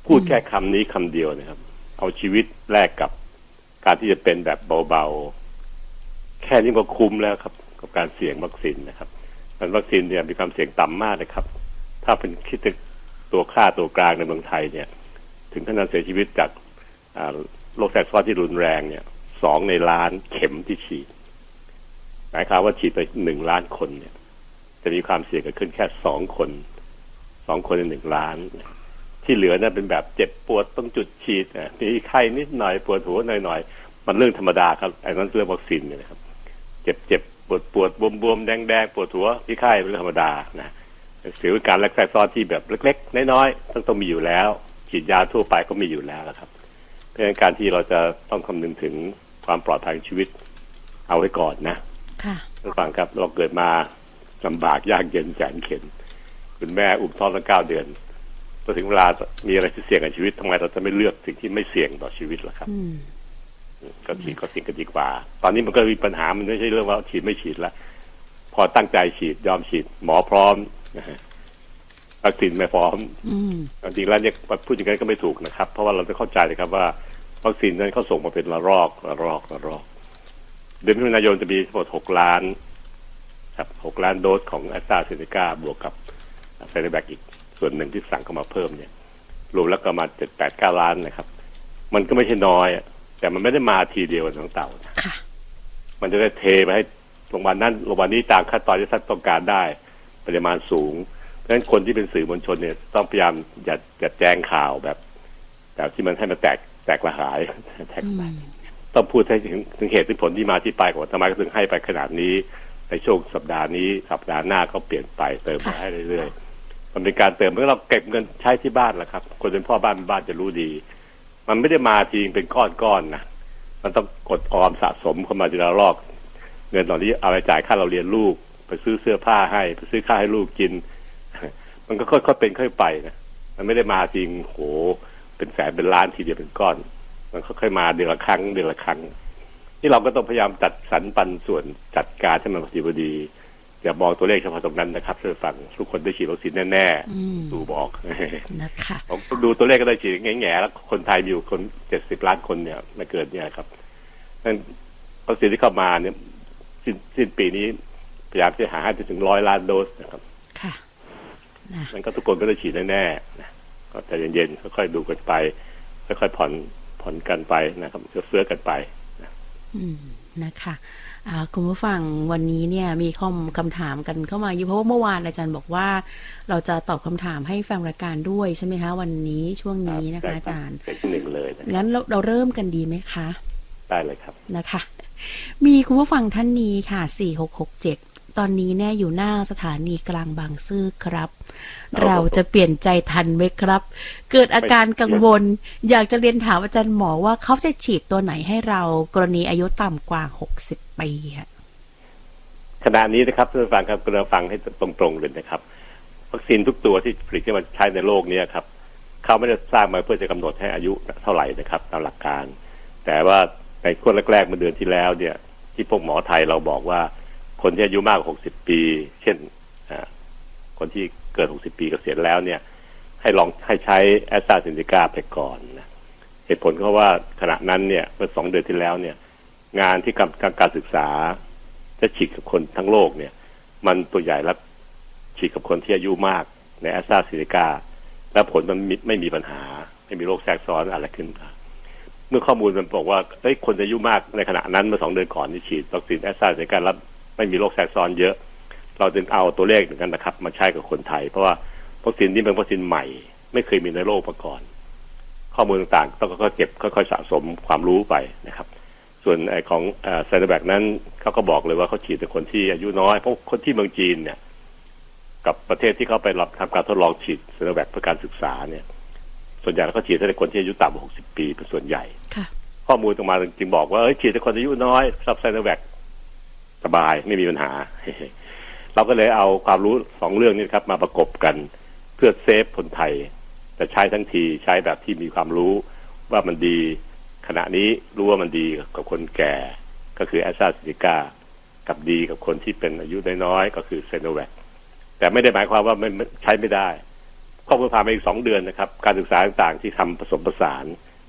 พูดแค่คำนี้คำเดียวนะครับ เอาชีวิตแลกกับการที่จะเป็นแบบเบาๆ แค่นี้ก็คุ้มแล้วครับ กับการเสี่ยงวัคซีนนะครับมันวัคซีนเนี่ยมีความเสี่ยงต่ำมากนะครับ ถ้าเป็นคิดถึงตัวค่าตัวกลางในเมืองไทยเนี่ย ถึงขนาดเสียชีวิตจากอ่าโรคแทรกซ้อนที่รุนแรงเนี่ยสองในล้านเข็มที่ฉีด หมายความว่าฉีดไปหนึ่งล้านคนเนี่ย จะมีความเสี่ยงเกิดขึ้นแค่สองคนสองคนในหนึ่งล้าน ที่เหลือนั่นเป็นแบบเจ็บปวดต้องจุดฉีดมีไข้นิดหน่อยปวดหัวหน่อยหน่อยๆมันเรื่องธรรมดาครับไอ้นั้นเรื่องวัคซีนเนี่ยนะครับ เจ็บเจ็บปวดปวดบวมบวมแดงแดงปวดหัวที่ไข้เป็นเรื่องธรรมดานะถือว่าการรักษาซ้อนที่แบบเล็ก ๆ น้อยๆต้องต้องมีอยู่แล้วฉีดยาทั่วไปก็มีอยู่แล้วนะครับ เพราะฉะนั้นการที่เราจะต้องคำนึงถึงความปลอดภัยชีวิต เอาไว้ก่อนนะ ค่ะท่านฟังครับเราเกิดมาลำบากยากเย็นแสนเข็ญคุณแม่อุ้มท้องตั้งเก้าเดือนพอถึงเวลามีอะไรที่เสี่ยงกับชีวิตทำไมเราจะไม่เลือกสิ่งที่ไม่เสี่ยงต่อชีวิตล่ะครับอืมก็ฉีดก็ฉีดกันดีกว่า ตอนนี้มันก็มีปัญหามันไม่ใช่เรื่องว่าฉีดไม่ฉีดละพอตั้งใจฉีดยอมฉีด หมอพร้อมนะฮะวัคซีนไม่พร้อมอืมจริงๆแล้วเนี่ยพูดอย่างนั้นก็ไม่ถูกนะครับ เพราะว่าเราจะเข้าใจเลยครับว่าวัคซีนนั้นเขาส่งมาเป็นระลอกระลอกระลอก เดือนมิถุนายนจะมีทั้งหมดหกล้าน ครับหกล้านโดสของแอสตราเซเนกาบวกกับไซโนแบคอีกส่วนหนึ่งที่สั่งเข้ามาเพิ่มเนี่ย รวมแล้วก็ประมาณเจ็ดแปดเก้าล้านนะครับ มันก็ไม่ใช่น้อยอะแต่มันไม่ได้มาทีเดียวน้องเต่านะค่ะ มันจะได้เทไปให้โรงพยาบาลนั้นโรงพยาบาลนี้ตามขั้นตอนที่ท่านต้องการได้ ปริมาณสูง เพราะฉะนั้นคนที่เป็นสื่อมวลชนเนี่ย ต้องพยายามอย่าอย่าแจ้งข่าวแบบแบบที่มันให้มันแตกแตกละหายแตกอืไปม ต้องพูดให้ถึงถึงเหตุถึงผลที่มาที่ไปก่อนทำไมก็ถึงให้ไปขนาดนี้ ในช่วงสัปดาห์นี้สัปดาห์หน้าก็เปลี่ยนไปเติมมาให้เรื่อยๆ มันเป็นการเติมเมื่อเราเก็บเงินใช้ที่บ้านแหละครับ คนเป็นพ่อบ้านเป็นบ้านจะรู้ดี มันไม่ได้มาทีเป็นก้อนๆนะมันต้องกดออมสะสมเข้ามาทีละรอบเงินตอนนี้เอาไปจ่ายค่าเราเรียนลูก ไปซื้อเสื้อผ้าให้ ไปซื้อข้าวให้ลูกกิน มันก็ค่อยๆเป็นค่อยไปนะมันไม่ได้มาจริงโห เป็นแสนเป็นล้านทีเดียวเป็นก้อน มันค่อยๆมาเดือนละครั้งเดือนละครั้ง ที่เราก็ต้องพยายามจัดสรรปันส่วนจัดการให้มันพอดีพอดีอย่ามองตัวเลขเฉพาะตรงนั้นนะครับช่วยฟังทุกคนได้ฉีดวัคซีนแน่อืมๆดูบอกนะคะผมดูตัวเลขก็ได้ฉีดแง่ๆแล้วคนไทยมีอยู่คนเจ็ดสิบล้านคนเนี่ยไม่เกินเนี่ยครับนั่นวัคซีนที่เข้ามาเนี่ยสิ้นสิ้นปีนี้พยายามจะหาให้ถึงร้อยล้านโดสนะครับ ค่ะนะมันก็ทุกคนก็ได้ฉีดแน่ๆนะก็ใจเย็นๆค่อยๆดูกันไปค่อยๆผ่อน ผ่อนกันไปนะครับเฟื้อๆกันไปอืมนะคะอ่าคุณผู้ฟังวันนี้เนี่ยมีคอมคำถามกันเข้ามาอยู่เพราะว่าเมื่อวานอาจารย์บอกว่า เราจะตอบคำถามให้แฟนรายการด้วยใช่ไหมคะวันนี้ช่วงนี้นะคะอาจารย์เป็นที่หนึ่งเลยนะงั้นเราเราเริ่มกันดีไหมคะ ได้เลยครับนะคะ มีคุณผู้ฟังท่านนี้ค่ะ4667 ตอนนี้เนี่ยอยู่หน้าสถานีกลางบางซื่อครับครับ เราจะเปลี่ยนใจทันไหมครับ เกิดอาการกังวล อยากจะเรียนถามอาจารย์หมอว่าเขาจะฉีดตัวไหนให้เรากรณีอายุต่ำกว่า60ปีอะขณะนี้นะครับท่านผู้ฟังครับกำลังฟังให้ตรงๆเลยนะครับ วัคซีนทุกตัวที่ผลิตขึ้นมาใช้ในโลกเนี้ครับเขาไม่ได้สร้างมาเพื่อจะกำหนดให้อายุเท่าไหร่นะครับ ตามหลักการ แต่ว่าในช่วงแรกๆเมื่อเดือนที่แล้วเนี่ย ที่พวกหมอไทยเราบอกว่า คนที่อายุมากกว่า60ปี เช่นคนที่เกิน60ปีเกษียณแล้วเนี่ย ให้ลองให้ใช้แอสตราเซเนกาไปก่อนนะเหตุผลก็ว่าขณะนั้นเนี่ยเมื่อสองเดือนที่แล้วเนี่ย งานที่กำการศึกษาจะฉีดกับคนทั้งโลกเนี่ย มันตัวใหญ่แล้วฉีดกับคนที่อายุมากในแอสตราเซเนกาแล้วผลมันมิไม่มีปัญหา ไม่มีโรคแทรกซ้อนอะไรขึ้นเมื่อข้อมูลมันบอกว่าเอ้ยคนอายุมากในขณะนั้นเมื่อสองเดือนก่อนที่ฉีดวัคซีนแอสตราเซเนกาแล้ว ไม่มีโรคแทรกซ้อนเยอะ เราจึงเอาตัวเลขเหมือนกันนะครับ มาใช้กับคนไทย เพราะว่าวัคซีนนี้เป็นวัคซีนใหม่ ไม่เคยมีในโลกมาก่อน ข้อมูลต่างๆ ต้องก็เก็บค่อยๆสะสมความรู้ไปนะครับ ส่วนไอ้ของไซโนแบคนั้นเขาก็บอกเลยว่าเขาฉีดแต่คนที่อายุน้อยเพราะคนที่เมืองจีนเนี่ย กับประเทศที่เขาไปรับทำการทดลองฉีดไซโนแบคเพื่อการศึกษาเนี่ย ส่วนใหญ่เขาฉีดแต่คนที่อายุต่ำกว่า60 ปีเป็นส่วนใหญ่ค่ะข้อมูลตรงมาจึงบอกว่าเอ้ยฉีดแต่คนอายุน้อยสำหรับไซโนแวค สบายไม่มีปัญหา เราก็เลยเอาความรู้สองเรื่องนี้ครับ มาประกบกันเพื่อเซฟคนไทย แต่ใช้ทั้งทีใช้แบบที่มีความรู้ว่ามันดี ขณะนี้รู้ว่ามันดีกับคนแก่ ก็คือแอสตราเซเนกากับดีกับคนที่เป็นอายุน้อยๆก็คือเซโนแวคแต่ไม่ได้หมายความว่ามันใช้ไม่ได้ข้อมูลผ่านไปอีกสองเดือนนะครับ การศึกษาต่างๆที่ทำผสมผสาน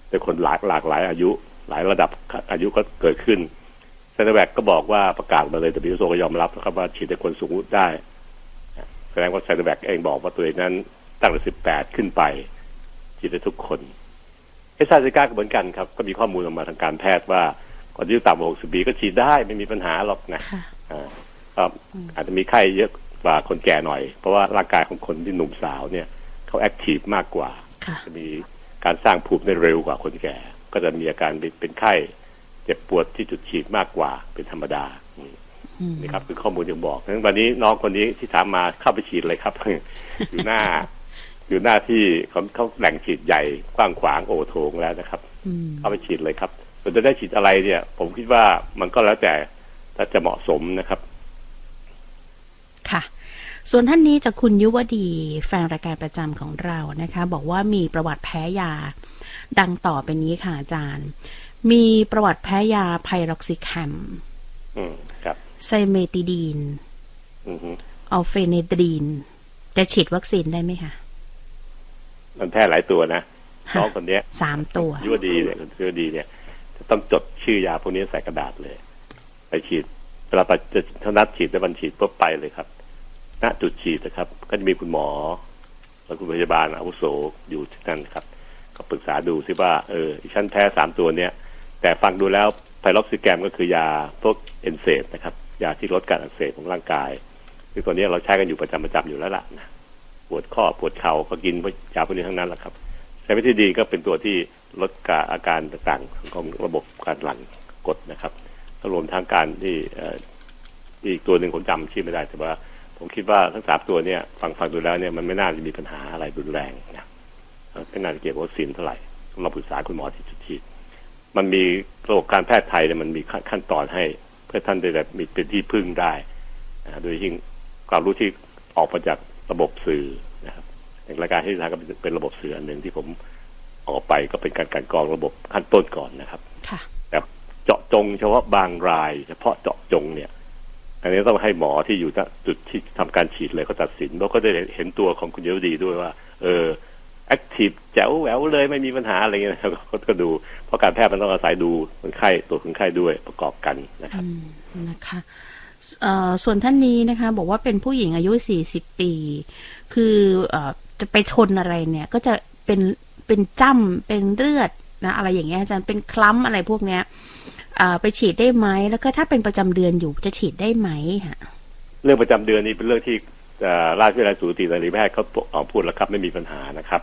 เป็นคนหลากหลากหลายอายุ หลายระดับอายุก็เกิดขึ้น เซนแวกก็บอกว่าประกาศมาเลยแต่บิโซก็ยอมรับนะครับว่าฉีดในคนสูงอายุได้ แสดงว่าซิโนแวคเองบอกว่าตัวเองนั้นตั้งแต่สิบแปดขึ้นไป ฉีดได้ทุกคนแอสตราเซเนกาก็เหมือนกันครับ ก็มีข้อมูลออกมาทางการแพทย์ว่าคนที่อายุต่ำกว่าหกสิบปีก็ฉีดได้ไม่มีปัญหาหรอกนะค่ะอ่าก็อาจจะมีไข้เยอะกว่าคนแก่หน่อย เพราะว่าร่างกายของคนที่หนุ่มสาวเนี่ยเขา active มากกว่าค่ะจะมีการสร้างภูมิได้เร็วกว่าคนแก่ ก็จะมีอาการเป็นเป็นไข้ เจ็บปวดที่จุดฉีดมากกว่าเป็นธรรมดาอืมอืมนี่ครับคือข้อมูลที่บอกดังนั้นวันนี้น้องคนนี้ที่ถามมาเข้าไปฉีดเลยครับ อยู่หน้า อยู่หน้าที่เขาเขาแหล่งฉีดใหญ่กว้างขวางโอโถงแล้วนะครับอืมเข้าไปฉีดเลยครับส่วนจะได้ฉีดอะไรเนี่ย ผมคิดว่ามันก็แล้วแต่ถ้าจะเหมาะสมนะครับ ค่ะ ส่วนท่านนี้จากคุณยุวดีแฟนรายการประจำของเรานะคะ บอกว่ามีประวัติแพ้ยา ดังต่อไปนี้ค่ะอาจารย์ มีประวัติแพ้ยา piroxicam อืมครับ cimetidine อือฮึ orphenadrine จะฉีดวัคซีนได้ไหมคะมันแพ้หลายตัวนะค่ะน้องคนเนี้ยสามตัวยุวดีเนี่ยคุณยุวดีเนี่ย จะต้องจดชื่อยาพวกนี้ใส่กระดาษเลย ไปฉีดเวลาไปจะเท่านัดฉีดแล้วมันฉีดปุ๊บไปเลยครับณจุดฉีดนะครับ ก็จะมีคุณหมอและคุณพยาบาลอาวุโสอยู่ที่นั่นครับ ก็ปรึกษาดูซิว่าเออฉันแพ้สามตัวเนี้ย แต่ฟังดูแล้วไพล็อกซิแกรมก็คือยาพวกเอนเซมนะครับ ยาที่ลดการอักเสบของร่างกายคือตัวนี้เราใช้กันอยู่ประจำประจำอยู่แล้วล่ะนะปวดข้อปวดเข่าก็กินยาพวกนี้ทั้งนั้นแหละครับ ใช้วิธีดีก็เป็นตัวที่ลดการอาการต่างๆของระบบการหลั่งกดนะครับรวมทั้งการที่อีกตัวหนึ่งผมจำชื่อไม่ได้ แต่ว่า ผมคิดว่าทั้งสามตัวเนี่ยฟังฟังดูแล้วเนี่ยมันไม่น่าจะมีปัญหาอะไรรุนแรงนะไม่น่าจะเกี่ยวกับวัคซีนเท่าไหร่เราปรึกษาคุณหมอที่ มันมีระบบการแพทย์ไทยเนี่ยมันมีขั้นตอนให้ เพื่อท่านได้แบบมีเป็นที่พึ่งได้โดยยิ่งความรู้ที่ออกมาจากระบบสื่อนะครับอย่างรายการที่ทางก็เป็นระบบสื่ออันหนึ่งที่ผมออกไปก็เป็นการการกรองระบบขั้นต้นก่อนนะครับแต่เจาะจงเฉพาะบางราย เฉพาะเจาะจงเนี่ย อันนี้ต้องให้หมอที่อยู่จุดที่ทำการฉีดเลยเขาตัดสินแล้วก็ได้เห็นตัวของคุณเยาวดีด้วยว่า เออ แอคทีฟแจ๋วแหววเลยไม่มีปัญหาอะไรเงี้ยเขาก็ดู เพราะการแพทย์มันต้องอาศัยดูคนไข้ตัวคนไข้ด้วยประกอบกันนะครับนะคะส่วนท่านนี้นะคะ บอกว่าเป็นผู้หญิงอายุ 40 ปี คืออจะไปชนอะไรเนี่ย ก็จะเป็นเป็นจ้ำเป็นเลือดนะอะไรอย่างเงี้ยอาจารย์เป็นคล้ำอะไรพวกเนี้ยไปฉีดได้ไหมแล้วก็ถ้าเป็นประจำเดือนอยู่จะฉีดได้ไหมฮะเรื่องประจำเดือนนี้เป็นเรื่องที่ราชวิทยาลัยสูตินรีแพทย์เขาออกพูดแล้วครับไม่มีปัญหานะครับ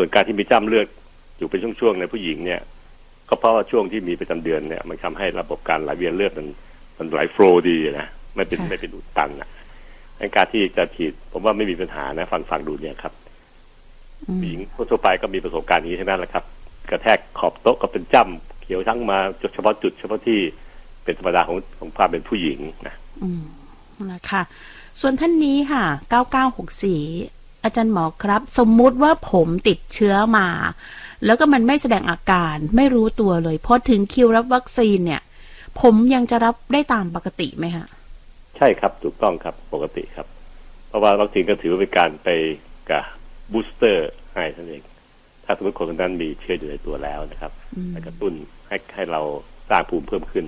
ส่วนการที่มีจ้ำเลือดอยู่เป็นช่วงๆในผู้หญิงเนี่ยก็เพราะว่าช่วงที่มีประจำเดือนเนี่ย มันทาให้ระบบการไหลเวียนเลือดมันมันไหลโฟล์ดีนะไม่เป็นไม่เป็นอุดตันนะการที่จะฉีดผมว่าไม่มีปัญหานะฟังฟังดูเนี่ยครับหญิงทั่วไปก็มีประสบการณ์นี้ทั้งนั้นแหละครับ กระแทกขอบโต๊ะก็เป็นจ้ำเขียวทั้งมาเฉพาะจุดเฉพาะที่เป็นธรรมดาของของความเป็นผู้หญิงนะอืมนะคะส่วนท่านนี้ค่ะ 9964 อาจารย์หมอครับ สมมุติว่าผมติดเชื้อมา แล้วก็มันไม่แสดงอาการไม่รู้ตัวเลยพอถึงคิวรับวัคซีนเนี่ย ผมยังจะรับได้ตามปกติไหมฮะใช่ครับถูกต้องครับปกติครับ เพราะว่าวัคซีนก็ถือว่าเป็นการไปกับบูสเตอร์ให้ท่านเองถ้าสมมติคนนั้นมีเชื้ออยู่ในตัวแล้วนะครับกระตุ้นให้ให้เราสร้างภูมิเพิ่มขึ้น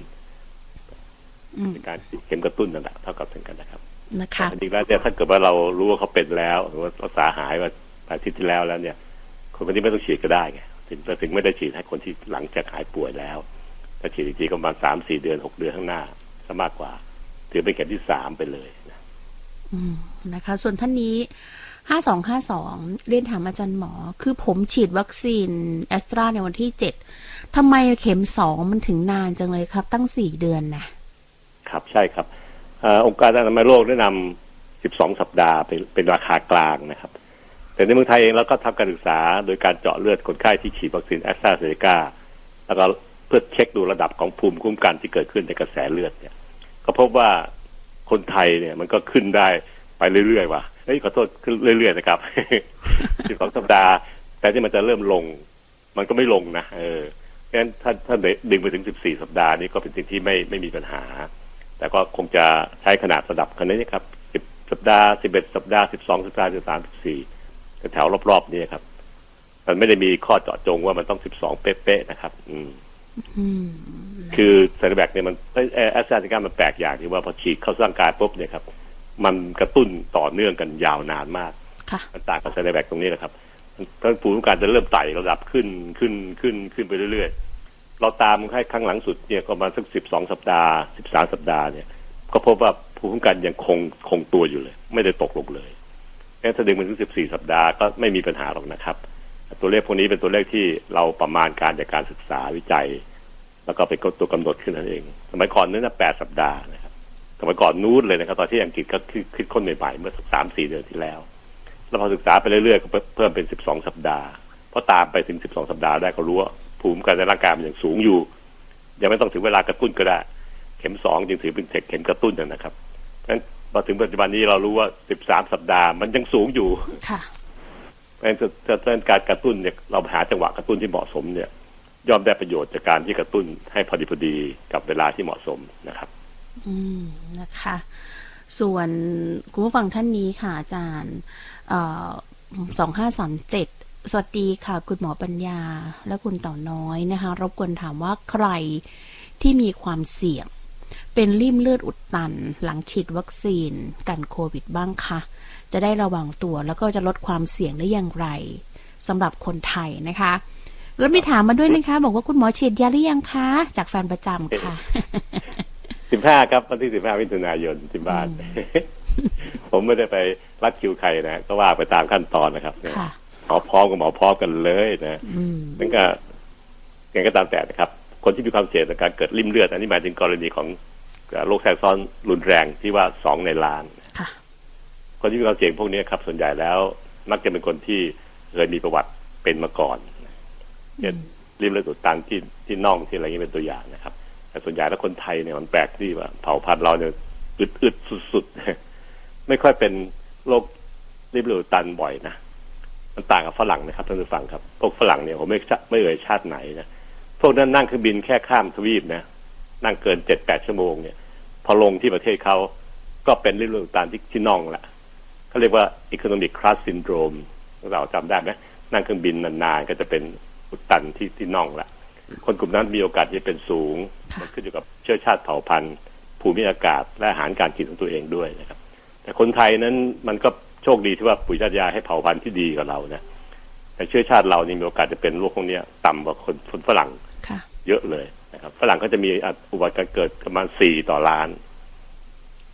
เป็นการเข็มกระตุ้นนั่นแหละเท่ากับเป็นกันนะครับ นะคะจริงๆแล้วเนี่ยถ้าเกิดว่าเรารู้ว่าเขาเป็นแล้วหรือว่ารักษาหายมาอาทิตย์ที่แล้วแล้วเนี่ย คนคนนี้ไม่ต้องฉีดก็ได้ไงถึงถึงไม่ได้ฉีดให้คนที่หลังจากหายป่วยแล้วถ้าฉีดจริงๆก็ประมาณสามสี่เดือนหกเดือนข้างหน้าจะมากกว่า ถือเป็นเข็มที่สามไปเลยนะอืมนะคะ ส่วนท่านนี้ห้าสองห้าสองเรียนถามอาจารย์หมอ คือผมฉีดวัคซีนแอสตราในวันที่เจ็ดทำไมเข็มสองมันถึงนานจังเลยครับ ตั้งสี่เดือนนะครับ ใช่ครับ องค์การอนามัยโลกแนะนำ12 สัปดาห์เป็นเป็นราคากลางนะครับ แต่ในเมืองไทยเองเราก็ทำการศึกษาโดยการเจาะเลือดคนไข้ที่ฉีดวัคซีนแอสตราเซเนกาแล้วก็เพื่อเช็คดูระดับของภูมิคุ้มกันที่เกิดขึ้นในกระแสเลือดเนี่ย ก็พบว่าคนไทยเนี่ยมันก็ขึ้นได้ไปเรื่อยๆว่ะเฮ้ยขอโทษขึ้นเรื่อยๆนะครับ 12 สัปดาห์ แต่ที่มันจะเริ่มลง มันก็ไม่ลงนะเออเพราะฉะนั้นถ้าถ้าดึงไปถึง 14 สัปดาห์นี้ก็เป็นสิ่งที่ไม่ไม่มีปัญหา แต่ก็คงจะใช้ขนาดระดับขนาดนี้ครับสิบสัปดาห์สิบเอ็ดสัปดาห์สิบสองสัปดาห์สิบสามสิบสี่แถวรอบๆนี่ครับ มันไม่ได้มีข้อเจาะจงว่ามันต้องสิบสองเป๊ะๆนะครับ อืมคือไซโนแบคเนี่ยมันแอสตราเซเนกามันแปลกอย่างที่ว่าพอฉีดเข้าร่างกายปุ๊บเนี่ยครับ มันกระตุ้นต่อเนื่องกันยาวนานมากมันต่างกับไซโนแบคตรงนี้แหละครับท่านผู้ต้องการจะเริ่มไต่ระดับขึ้นขึ้นขึ้นขึ้นไปเรื่อยๆ เราตามให้ครั้งหลังสุดเนี่ยประมาณสักสิบสองสัปดาห์สิบสามสัปดาห์เนี่ย ก็พบว่าภูมิคุ้มกันยังคงคงตัวอยู่เลย ไม่ได้ตกลงเลยแค่ถ้าดึงมาถึงสิบสี่สัปดาห์ก็ไม่มีปัญหาหรอกนะครับ ตัวเลขพวกนี้เป็นตัวเลขที่เราประมาณการจากการศึกษาวิจัย แล้วก็เป็นตัวกำหนดขึ้นนั่นเอง สมัยก่อนนั้นแปดสัปดาห์นะครับสมัยก่อนนู้นเลยนะครับ ตอนที่อังกฤษก็คิดค้นใหม่ๆเมื่อสักสามสี่เดือนที่แล้ว แล้วพอศึกษาไปเรื่อยๆก็เพิ่มเป็นสิบสองสัปดาห์พอตามไปถึงสิบสองสัปดาห์ได้ก็รู้ว่า ภูมิคุ้มกันในร่างกายมันยังสูงอยู่ ยังไม่ต้องถึงเวลากระตุ้นก็ได้ เข็มสองจึงถือเป็นเข็มกระตุ้นนะครับเพราะฉะนั้นพอถึงปัจจุบันนี้เรารู้ว่าสิบสามสัปดาห์มันยังสูงอยู่ค่ะเพราะฉะนั้นจะการกระตุ้นเนี่ยเราหาจังหวะกระตุ้นที่เหมาะสมเนี่ยย่อมได้ประโยชน์จากการที่กระตุ้นให้พอดีพอดีกับเวลาที่เหมาะสมนะครับ อืมนะคะ ส่วนคุณผู้ฟังท่านนี้ค่ะอาจารย์สองห้าสามเจ็ด สวัสดีค่ะ คุณหมอปัญญาและคุณเต่าน้อยนะคะรบกวนถามว่าใครที่มีความเสี่ยง เป็นริ่มเลือดอุดตัน หลังฉีดวัคซีน กันโควิดบ้างคะจะได้ระวังตัวแล้วก็จะลดความเสี่ยงได้อย่างไรสำหรับคนไทยนะคะ แล้วมีถามมาด้วยนะคะ บอกว่าคุณหมอฉีดยาหรือยังคะ จากแฟนประจำค่ะสิบห้าครับวันที่สิบห้ามิถุนายนที่บ้าน ผมไม่ได้ไปรัดคิวใครนะ ก็ว่าไปตามขั้นตอนนะครับค่ะ หมอพร้อมกับหมอพร้อมกันเลยนะอืมนั่นก็ยังไงก็ตามแต่นะครับ คนที่มีความเสี่ยงต่อการเกิดริ่มเลือด อันนี้หมายถึงกรณีของเอ่อโรคแทรกซ้อนรุนแรงที่ว่าสองในล้านค่ะคนที่มีความเสี่ยงพวกนี้ครับ ส่วนใหญ่แล้ว มักจะเป็นคนที่เคยมีประวัติเป็นมาก่อนเช่นริมเลือดอุดตันที่ที่น่องที่อะไรอย่างนี้เป็นตัวอย่างนะครับ แต่ส่วนใหญ่แล้วคนไทยเนี่ยมันแปลกที่ว่าเผ่าพันธุ์เราเนี่ยอึดๆสุดๆไม่ค่อยเป็นโรคริมเลือดอุดตันบ่อยนะ มันต่างกับฝรั่งนะครับท่านผู้ฟังครับ พวกฝรั่งเนี่ยผมไม่ทราบไม่เอ่ยชาติไหนนะพวกนั้นนั่งเครื่องบินแค่ข้ามทวีปนะนั่งเกินเจ็ดแปดชั่วโมงเนี่ย พอลงที่ประเทศเขาก็เป็นริมเลือดอุดตันที่ที่น่องแหละเขาเรียกว่า economic class syndrome เราจำได้ไหมนั่งเครื่องบินนานๆก็จะเป็นอุดตันที่ที่น่องละคนกลุ่มนั้นมีโอกาสที่จะเป็นสูงค่ะมันขึ้นอยู่กับเชื้อชาติเผ่าพันธุ์ ภูมิอากาศและอาหารการกินของตัวเองด้วยนะครับ แต่คนไทยนั้นมันก็ โชคดีที่ว่าปุ๋ยชาติยาให้เผ่าพันธุ์ที่ดีกว่าเรานะแต่เชื้อชาติเรานี่มีโอกาสจะเป็นโรคพวกเนี้ยต่ำกว่าคนคนฝรั่งค่ะเยอะเลยนะครับฝรั่งก็จะมีอุบัติการเกิดประมาณสี่ต่อล้าน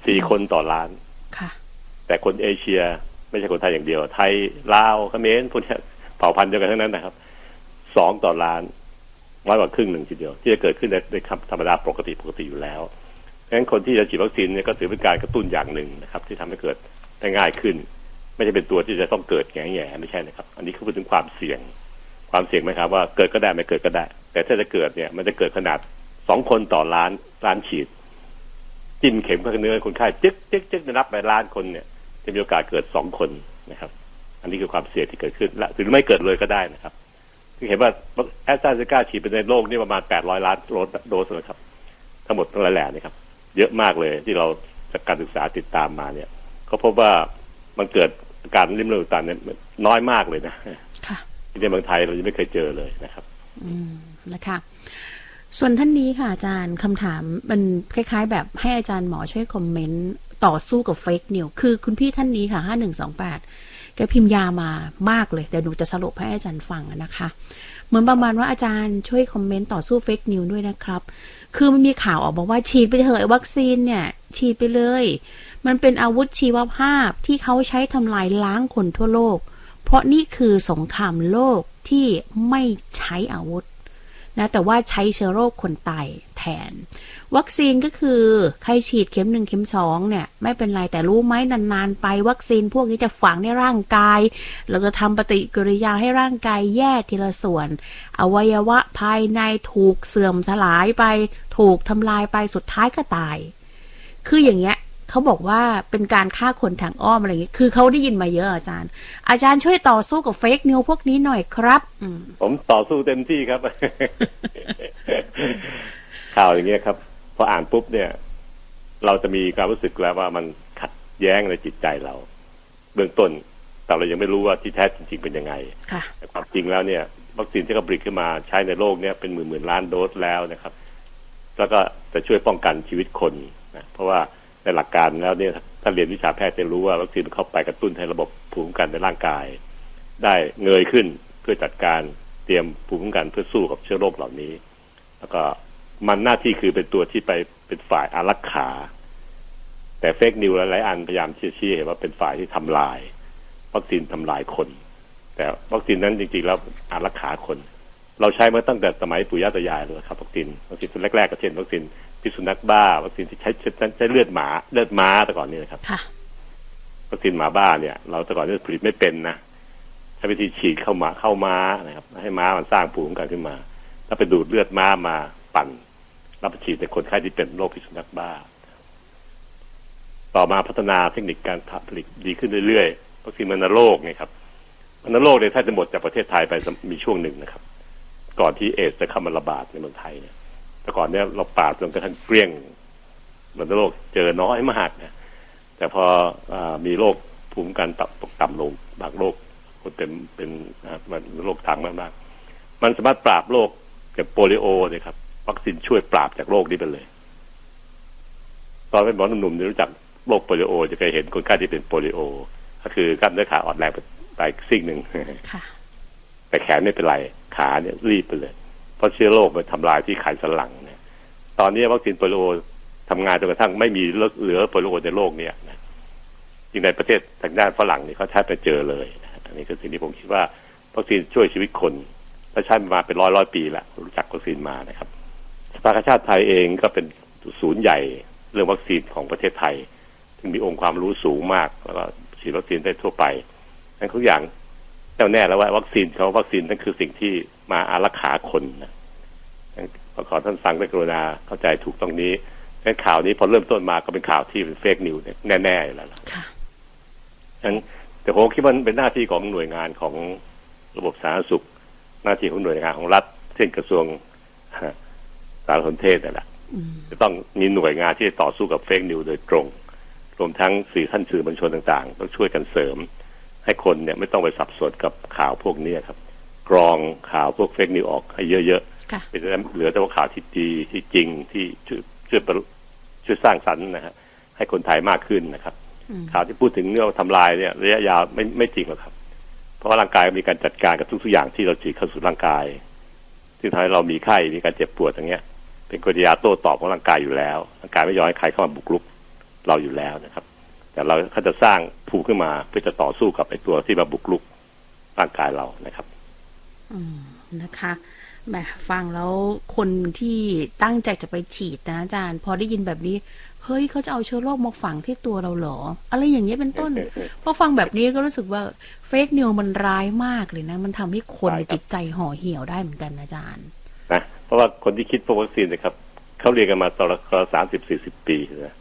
สี่คนต่อล้านค่ะ แต่คนเอเชียไม่ใช่คนไทยอย่างเดียว ไทยลาวเขมรพวกเนี้ยเผ่าพันธุ์เดียวกันทั้งนั้นนะครับสองต่อล้านน้อยกว่าครึ่งหนึ่งทีเดียว ที่จะเกิดขึ้นในในธรรมดาปกติปกติอยู่แล้วดังนั้นคนที่จะฉีดวัคซีนเนี่ยก็ถือเป็นการกระตุ้นอย่างหนึ่งนะครับ ที่ทำให้เกิดได้ง่ายขึ้น ไม่ใช่เป็นตัวที่จะต้องเกิดแง่ๆไม่ใช่นะครับ อันนี้คือพูดถึงความเสี่ยง ความเสี่ยงไหมครับว่าเกิดก็ได้ไม่เกิดก็ได้ แต่ถ้าจะเกิดเนี่ย มันจะเกิดขนาดสองคนต่อล้านล้านฉีด จิ้มเข็มเข้าเนื้อคนไข้จึ๊กจึ๊กจึ๊กนับไปล้านคนเนี่ย จะมีโอกาสเกิดสองคนนะครับ อันนี้คือความเสี่ยงที่เกิดขึ้นและหรือไม่เกิดเลยก็ได้นะครับที่เห็นว่าแอสตราเซเนกาฉีดไปในโลกนี่ประมาณแปดร้อยล้านโดสนะครับ ทั้งหมดทั้งหลายแหล่นี่ครับ เยอะมากเลยที่เราจากการศึกษาติดตามมาเนี่ยเขาพบว่ามันเกิด อาการริมเลือดอุดตันเนี่ยน้อยมากเลยนะค่ะที่ในเมืองไทยเรายังไม่เคยเจอเลยนะครับ อืมนะคะ ส่วนท่านนี้ค่ะอาจารย์คำถามมันคล้าย ๆ แบบให้อาจารย์หมอช่วยคอมเมนต์ต่อสู้กับ fake news คือคุณพี่ท่านนี้ค่ะห้าหนึ่งสองแปดแกพิมพ์ยาวมามากเลย แต่หนูจะสรุปให้อาจารย์ฟังอะนะคะ เหมือนประมาณว่าอาจารย์ช่วย comment ต่อสู้ fake news ด้วยนะครับ คือมันมีข่าวออกมาว่าฉีดไปเถอะไอ้วัคซีนเนี่ย ฉีดไปเลย มันเป็นอาวุธชีวภาพที่เขาใช้ทำลายล้างคนทั่วโลก เพราะนี่คือสงครามโลกที่ไม่ใช้อาวุธ นะแต่ว่าใช้เชื้อโรคคนตายแทน วัคซีนก็คือใครฉีดเข็มหนึ่งเข็มสองเนี่ยไม่เป็นไรแต่รู้ไหมนานๆ ไปวัคซีนพวกนี้จะฝังในร่างกาย แล้วก็ทำปฏิกิริยาให้ร่างกายแย่ทีละส่วน อวัยวะภายในถูกเสื่อมสลายไป ถูกทำลายไปสุดท้ายก็ตาย คืออย่างเงี้ย เขาบอกว่าเป็นการฆ่าคนทางอ้อมอะไรอย่างเงี้ยคือเขาได้ยินมาเยอะอาจารย์ อาจารย์ช่วยต่อสู้กับเฟกนิวพวกนี้หน่อยครับอืมผมต่อสู้เต็มที่ครับ ข่าวอย่างเงี้ยครับ พออ่านปุ๊บเนี่ย เราจะมีความรู้สึกแล้วว่ามันขัดแย้งในจิตใจเรา เบื้องต้น แต่เรายังไม่รู้ว่าที่แท้จริง ๆ เป็นยังไงค่ะแต่ความจริงแล้วเนี่ยวัคซีนที่เขาผลิตขึ้นมาใช้ในโลกเนี่ยเป็นหมื่นหมื่นล้านโดสแล้วนะครับ แล้วก็จะช่วยป้องกันชีวิตคนนะเพราะว่า ในหลักการแล้วเนี่ยถ้าเรียนวิชาแพทย์จะรู้ว่าวัคซีนเข้าไปกระตุ้นให้ระบบภูมิคุ้มกันในร่างกาย ได้เงยขึ้นเพื่อจัดการเตรียมภูมิคุ้มกันเพื่อสู้กับเชื้อโรคเหล่านี้ แล้วก็มันหน้าที่คือเป็นตัวที่ไปเป็นฝ่ายอารักขา แต่เฟกนิวหลายอันพยายามชี้เห็นว่าเป็นฝ่ายที่ทำลาย วัคซีนทำลายคน แต่วัคซีนนั้นจริงๆแล้วอารักขาคน เราใช้มาตั้งแต่สมัยปู่ย่าตายายเลยครับวัคซีนวัคซีนแรกๆก็เช่นวัคซีน พิษสุนัขบ้า วัคซีนที่ใช้ใช้ใช้เลือดหมาเลือดม้าแต่ก่อนนี่นะครับค่ะวัคซีนหมาบ้าเนี่ย เราแต่ก่อนเนี่ยผลิตไม่เป็นนะใช้วิธีฉีดเข้ามาเข้าม้านะครับ ให้ม้ามันสร้างภูมิคุ้มกันขึ้นมา แล้วไปดูดเลือดม้ามาปั่นแล้วไปฉีดในคนไข้ที่เป็นโรคพิษสุนัขบ้า ต่อมาพัฒนาเทคนิคการผลิตดีขึ้นเรื่อยๆวัคซีนมันโรคเนี่ยครับมันโรคเนี่ยถ้าจะหมดจากประเทศไทยไปมีช่วงหนึ่งนะครับ ก่อนที่เอดส์จะเข้ามาระบาดในเมืองไทยเนี่ย แต่ก่อนเนี่ยเราปราบจนกระทั่งเกลี้ยงมันโรคเจอน้อยมากนะแต่พออามีโรคภูมิคุ้มกันต่ำตกต่ำลงบางโรคคนเป็นเป็นนะครับมันโรคทางมากๆมันสามารถปราบโรคอย่างโปลิโอเนี่ยครับ วัคซีนช่วยปราบจากโรคนี้ไปเลย ตอนเป็นหมอหนุ่มๆเนี่ยรู้จักโรคโปลิโอ จะเคยเห็นคนไข้ที่เป็นโปลิโอ ก็คือกล้ามเนื้อขาอ่อนแรงไปไปซีกหนึ่งค่ะแต่แขนไม่เป็นไรขขาเนี่ยรีบไปเลย เพราะเชื้อโรคมันทำลายที่ไขสันหลังเนี่ย ตอนนี้วัคซีนโปลิโอทำงานจนกระทั่งไม่มีเหลือโปลิโอในโลกเนี่ยจริงในประเทศทางด้านฝรั่งนี่เขาแทบไปเจอเลยอันนี้คือสิ่งที่ผมคิดว่าวัคซีนช่วยชีวิตคนและใช้มาเป็นร้อยร้อยปีล้วรู้จักวัคซีนมานะครับสภากาชาติไทยเองก็เป็นศูนย์ใหญ่เรื่องวัคซีนของประเทศไทยซึ่งมีองค์ความรู้สูงมาก แล้วก็ฉีดวัคซีนได้ทั่วไปทั้งทุกอย่างแน่วแน่แล้วว่าวัคซีนเขาวัคซีนนั่นคือสิ่งที่ มาอารักขาคนนะขอท่านฟังด้วยกรุณาเข้าใจถูกตรงนี้งั้นข่าวนี้พอเริ่มต้นมาก็เป็นข่าวที่เป็น fake news แน่ๆแล้วล่ะค่ะงั้นแต่ผมคิดว่ามันเป็นหน้าที่ของหน่วยงานของระบบสาธารณสุข หน้าที่ของหน่วยงานของรัฐเช่นกระทรวงสารสนเทศนั่นแหละอืมจะต้องมีหน่วยงานที่จะต่อสู้กับ fake news โดยตรง รวมทั้งสื่อท่านสื่อมวลชนต่างๆ ต้องช่วยกันเสริม ให้คนเนี่ยไม่ต้องไปสับสนกับข่าวพวกนี้ครับ กรองข่าวพวกเฟกนิวออกให้เยอะค่ะๆเป็นเหลือแต่ว่าข่าวที่ดีที่จริงที่ช่วยช่วยประช่วยสร้างสรรค์นะฮะให้คนไทยมากขึ้นนะครับอืมข่าวที่พูดถึงเรื่องทำลายเนี่ยระยะยาวไม่ไม่จริงหรอกครับ เพราะว่าร่างกายมีการจัดการกับทุกๆอย่างที่เราฉีดเข้าสู่ร่างกายซึ่งทำให้เรามีไข้มีการเจ็บปวดอย่างเงี้ย เป็นกริยาโต้ตอบของร่างกายอยู่แล้วร่างกายไม่ยอมให้ใครเข้ามาบุกรุกเราอยู่แล้วนะครับ แต่เราเขาจะสร้างภูมิขึ้นมาเพื่อจะต่อสู้กับไอ้ตัวที่มาบุกรุกร่างกายเรานะครับอืม นะคะแหมฟังแล้วคนที่ตั้งใจจะไปฉีดนะอาจารย์ พอได้ยินแบบนี้ เฮ้ยเขาจะเอาเชื้อโรคมาฝังที่ตัวเราเหรอ อะไรอย่างเงี้ยเป็นต้น พอฟังแบบนี้ก็รู้สึกว่าเฟกนิวมันร้ายมากเลยนะ มันทำให้คนใช่ครับจิตใจห่อเหี่ยวได้เหมือนกันนะอาจารย์นะเพราะว่าคนที่คิดพวกวัคซีนนะครับเขาเรียนกันมาตอนละสามสิบสี่สิบปีนะ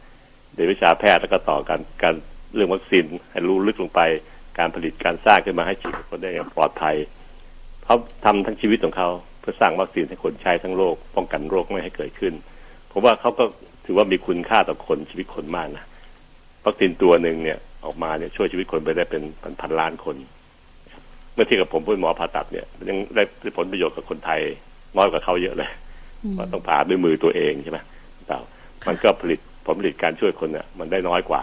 เรียนวิชาแพทย์แล้วก็ต่อการการเรื่องวัคซีนให้รู้ลึกลงไปการผลิตการสร้างขึ้นมาให้ฉีดคนได้อย่างปลอดภัย เขาทำทั้งชีวิตของเขาเพื่อสร้างวัคซีนให้คนใช้ทั้งโลก ป้องกันโรคไม่ให้เกิดขึ้นผมว่าเขาก็ถือว่ามีคุณค่าต่อคนชีวิตคนมากนะวัคซีนตัวหนึ่งเนี่ยออกมาเนี่ยช่วยชีวิตคนไปได้เป็นพันพันล้านคน เมื่อเทียบกับผมเป็นหมอผ่าตัดเนี่ยยังได้ผลประโยชน์กับคนไทยน้อยกว่าเขาเยอะเลยว่าต้องผ่าด้วยมือตัวเองใช่ไหมเปล่ามันก็ผลิตผลผลิตการช่วยคนเนี่ยมันได้น้อยกว่า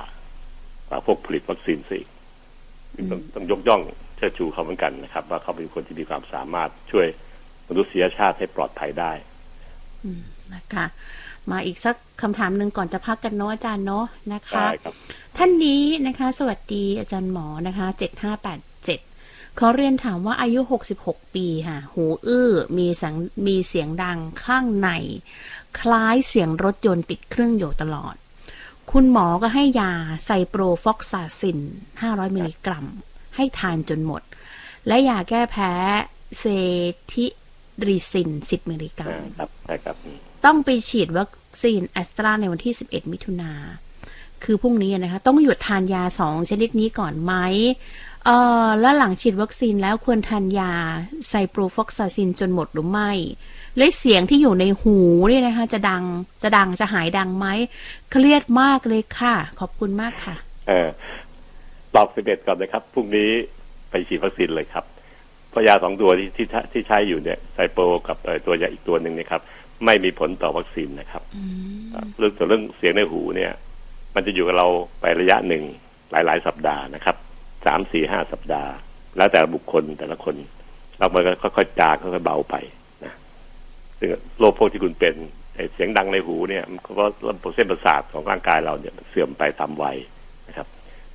กว่าพวกผลิตวัคซีนสิต้องต้องยกย่องเชิดชูเขาเหมือนกันนะครับ ว่าเขาเป็นคนที่มีความสามารถช่วยมนุษยชาติให้ปลอดภัยได้อืมนะคะมาอีกสักคำถามหนึ่งก่อนจะพักกันเนาะอาจารย์เนาะนะคะได้ครับท่านนี้นะคะ สวัสดีอาจารย์หมอนะคะเจ็ดห้าแปดเจ็ดเขาเรียนถามว่าอายุหกสิบหกปีค่ะ หูอื้อมีสังมีเสียงดังข้างใน คล้ายเสียงรถยนต์ติดเครื่องอยู่ตลอด คุณหมอก็ให้ยา ciprofloxacin 500 มิลลิกรัม ให้ทานจนหมด และยาแก้แพ้ cetirizine 10มิลลิกรัมอ่าครับใช่ครับอืมต้องไปฉีดวัคซีนแอสตราในวันที่ 11 มิถุนาคือพรุ่งนี้นะคะ ต้องหยุดทานยาสองชนิดนี้ก่อนไหมเอ่อแล้วหลังฉีดวัคซีนแล้วควรทานยา ciprofloxacin จนหมดหรือไม่ และเสียงที่อยู่ในหูเนี่ยนะคะ จะดังจะดังจะหายดังไหมเครียดมากเลยค่ะ ขอบคุณมากค่ะ เออ ตอบสิบเอ็ดก่อนนะครับพรุ่งนี้ไปฉีดวัคซีนเลยครับเพราะยาสองตัวที่ที่ที่ใช้อยู่เนี่ยไซโปรกับเอ่อตัวยาอีกตัวหนึ่งนะครับ ไม่มีผลต่อวัคซีนนะครับเรื่องส่วนเรื่องเสียงในหูเนี่ย มันจะอยู่กับเราไประยะหนึ่งหลาย ๆ สัปดาห์นะครับสามสี่ห้าสัปดาห์ แล้วแต่บุคคลแต่ละคนแล้วมันก็ค่อยๆจางค่อยๆเบาไปนะซึ่งโรคพวกที่คุณเป็นไอ้เสียงดังในหูเนี่ย มันก็เพราะระบบเส้นประสาทของร่างกายเราเนี่ยมันเสื่อมไปตามวัยนะครับ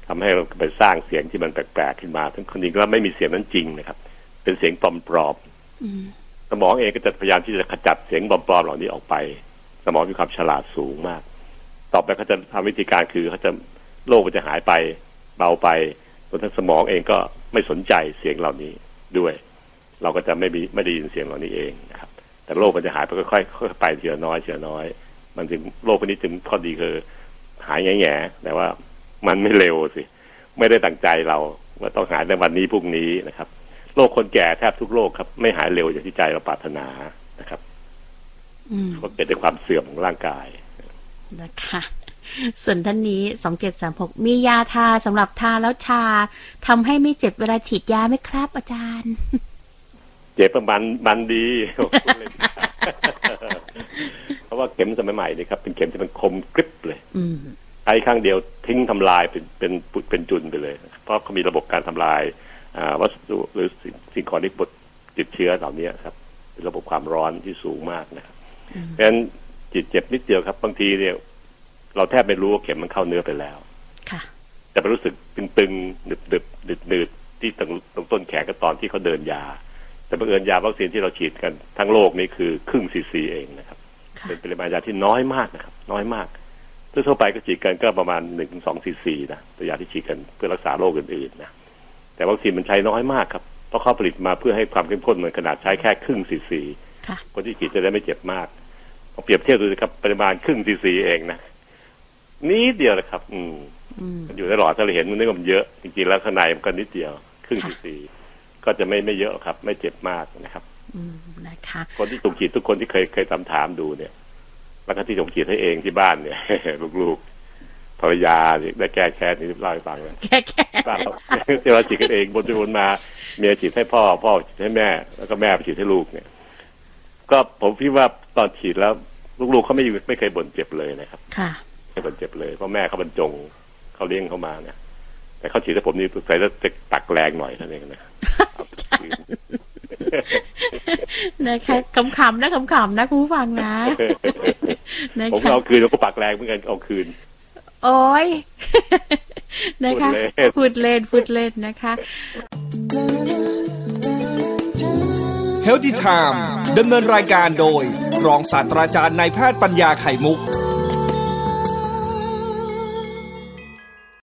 ทำให้เราไปสร้างเสียงที่มันแปลกๆขึ้นมาทั้งคนจริงแล้วไม่มีเสียงนั้นจริงนะครับ เป็นเสียงปลอมๆอืมสมองเองก็จะพยายามที่จะขจัดเสียงปลอมๆเหล่านี้ออกไป สมองมีความฉลาดสูงมาก ต่อไปเขาจะทำวิธีการคือเขาจะโรคมันจะหายไปเบาไปรวมทั้งสมองเองก็ไม่สนใจเสียงเหล่านี้ด้วย เราก็จะไม่มีไม่ได้ยินเสียงเหล่านี้เองนะครับ แต่โรคมันจะหายไปค่อยๆค่อยๆไปทีละน้อยทีละน้อย มันถึงโรคพวกนี้ถึงข้อดีคือหายแง่ๆแต่ว่า มันไม่เร็วสิ ไม่ได้ตั้งใจเราว่าต้องหายในวันนี้พรุ่งนี้นะครับโรคคนแก่แทบทุกโรคครับ ไม่หายเร็วอย่างที่ใจเราปรารถนานะครับอืมเพราะเกิดจากความเสื่อมของร่างกายนะคะส่วนท่านนี้สองเจ็ดสามหกมียาทาสำหรับทาแล้วชาทำให้ไม่เจ็บเวลาฉีดยาไหมครับ อาจารย์ เจ็บประมันมันดี เพราะว่าเข็มสมัยใหม่นี่ครับ เป็นเข็มที่มันคมกริบเลยอืมใช้ครั้งเดียวทิ้งทำลายเป็นเป็นปุเป็นจุนไปเลย เพราะเขามีระบบการทำลายอ่าวัสดุหรือสิ่งสิ่งของที่บดติดเชื้อเหล่านี้ครับเป็นระบบความร้อนที่สูงมากนะครับเพราะฉะนั้นจิตเจ็บนิดเดียวครับ บางทีเนี่ย เราแทบไม่รู้ว่าเข็มมันเข้าเนื้อไปแล้วค่ะแต่ไปรู้สึกตึงๆหนึบๆหนึบหนืดๆที่ตรงตรงต้นแขนก็ตอนที่เขาเดินยา แต่บังเอิญยาวัคซีนที่เราฉีดกันทั้งโลกนี่คือครึ่งซีซีเองนะครับค่ะเป็นปริมาณยาที่น้อยมากนะครับ น้อยมาก ทั่วๆไปก็ฉีดกันก็ประมาณหนึ่งสองซีซีนะตัวยาที่ฉีดกันเพื่อรักษาโรคอื่นๆนะแต่วัคซีนมันใช้น้อยมากครับเพราะเขาผลิตมาเพื่อให้ความเข้มข้นมันขนาดใช้แค่ครึ่งซีซีค่ะคนที่ฉีดจะได้ไม่เจ็บมากพอเปรียบเทียบดูนะครับปริมาณครึ่งซีซีเองนะนิดเดียวนะครับอืมอืมมันอยู่ในหลอดถ้าเราเห็นมันนึกว่ามันเยอะจริงๆแล้วข้างในมันก็นิดเดียว ครึ่งค่ะซีซีก็จะไม่ไม่เยอะหรอกครับ ไม่เจ็บมากนะครับอืมนะคะคนที่ถูกฉีดทุกคนที่เคยเคยตามถามดูเนี่ย แล้วก็ที่ผมฉีดให้เองที่บ้านเนี่ยลูกๆภรรยาเนี่ยได้แก้แค้นนี่เล่าให้ฟังเลยแค่แค่บ้านเราที่เราฉีดกันเองบนไปบนมาเมียฉีดให้พ่อ พ่อฉีดให้แม่ แล้วก็แม่ไปฉีดให้ลูกเนี่ย ก็ผมคิดว่าตอนฉีดแล้ว ลูกๆเขาไม่ไม่เคยบ่นเจ็บเลยนะครับ ค่ะไม่บ่นเจ็บเลยเพราะแม่เขาบรรจงเขาเลี้ยงเขามาเนี่ยแต่เขาฉีดให้ผมนี่ใส่แล้วจะตักแรงหน่อยเท่านั้นเองนะเอาไปคื นนะคะขำๆนะขำๆนะคุณผู้ฟังนะนะผมคะเอาคืนแล้วก็ปักแรงเหมือนกันเอาคืน โอ้ยนะคะพูดเล่นพูดเล่นพูดเล่นนะคะเฮลติไทม์ดำเนินรายการโดย รองศาสตราจารย์นายแพทย์ปัญญาไข่มุก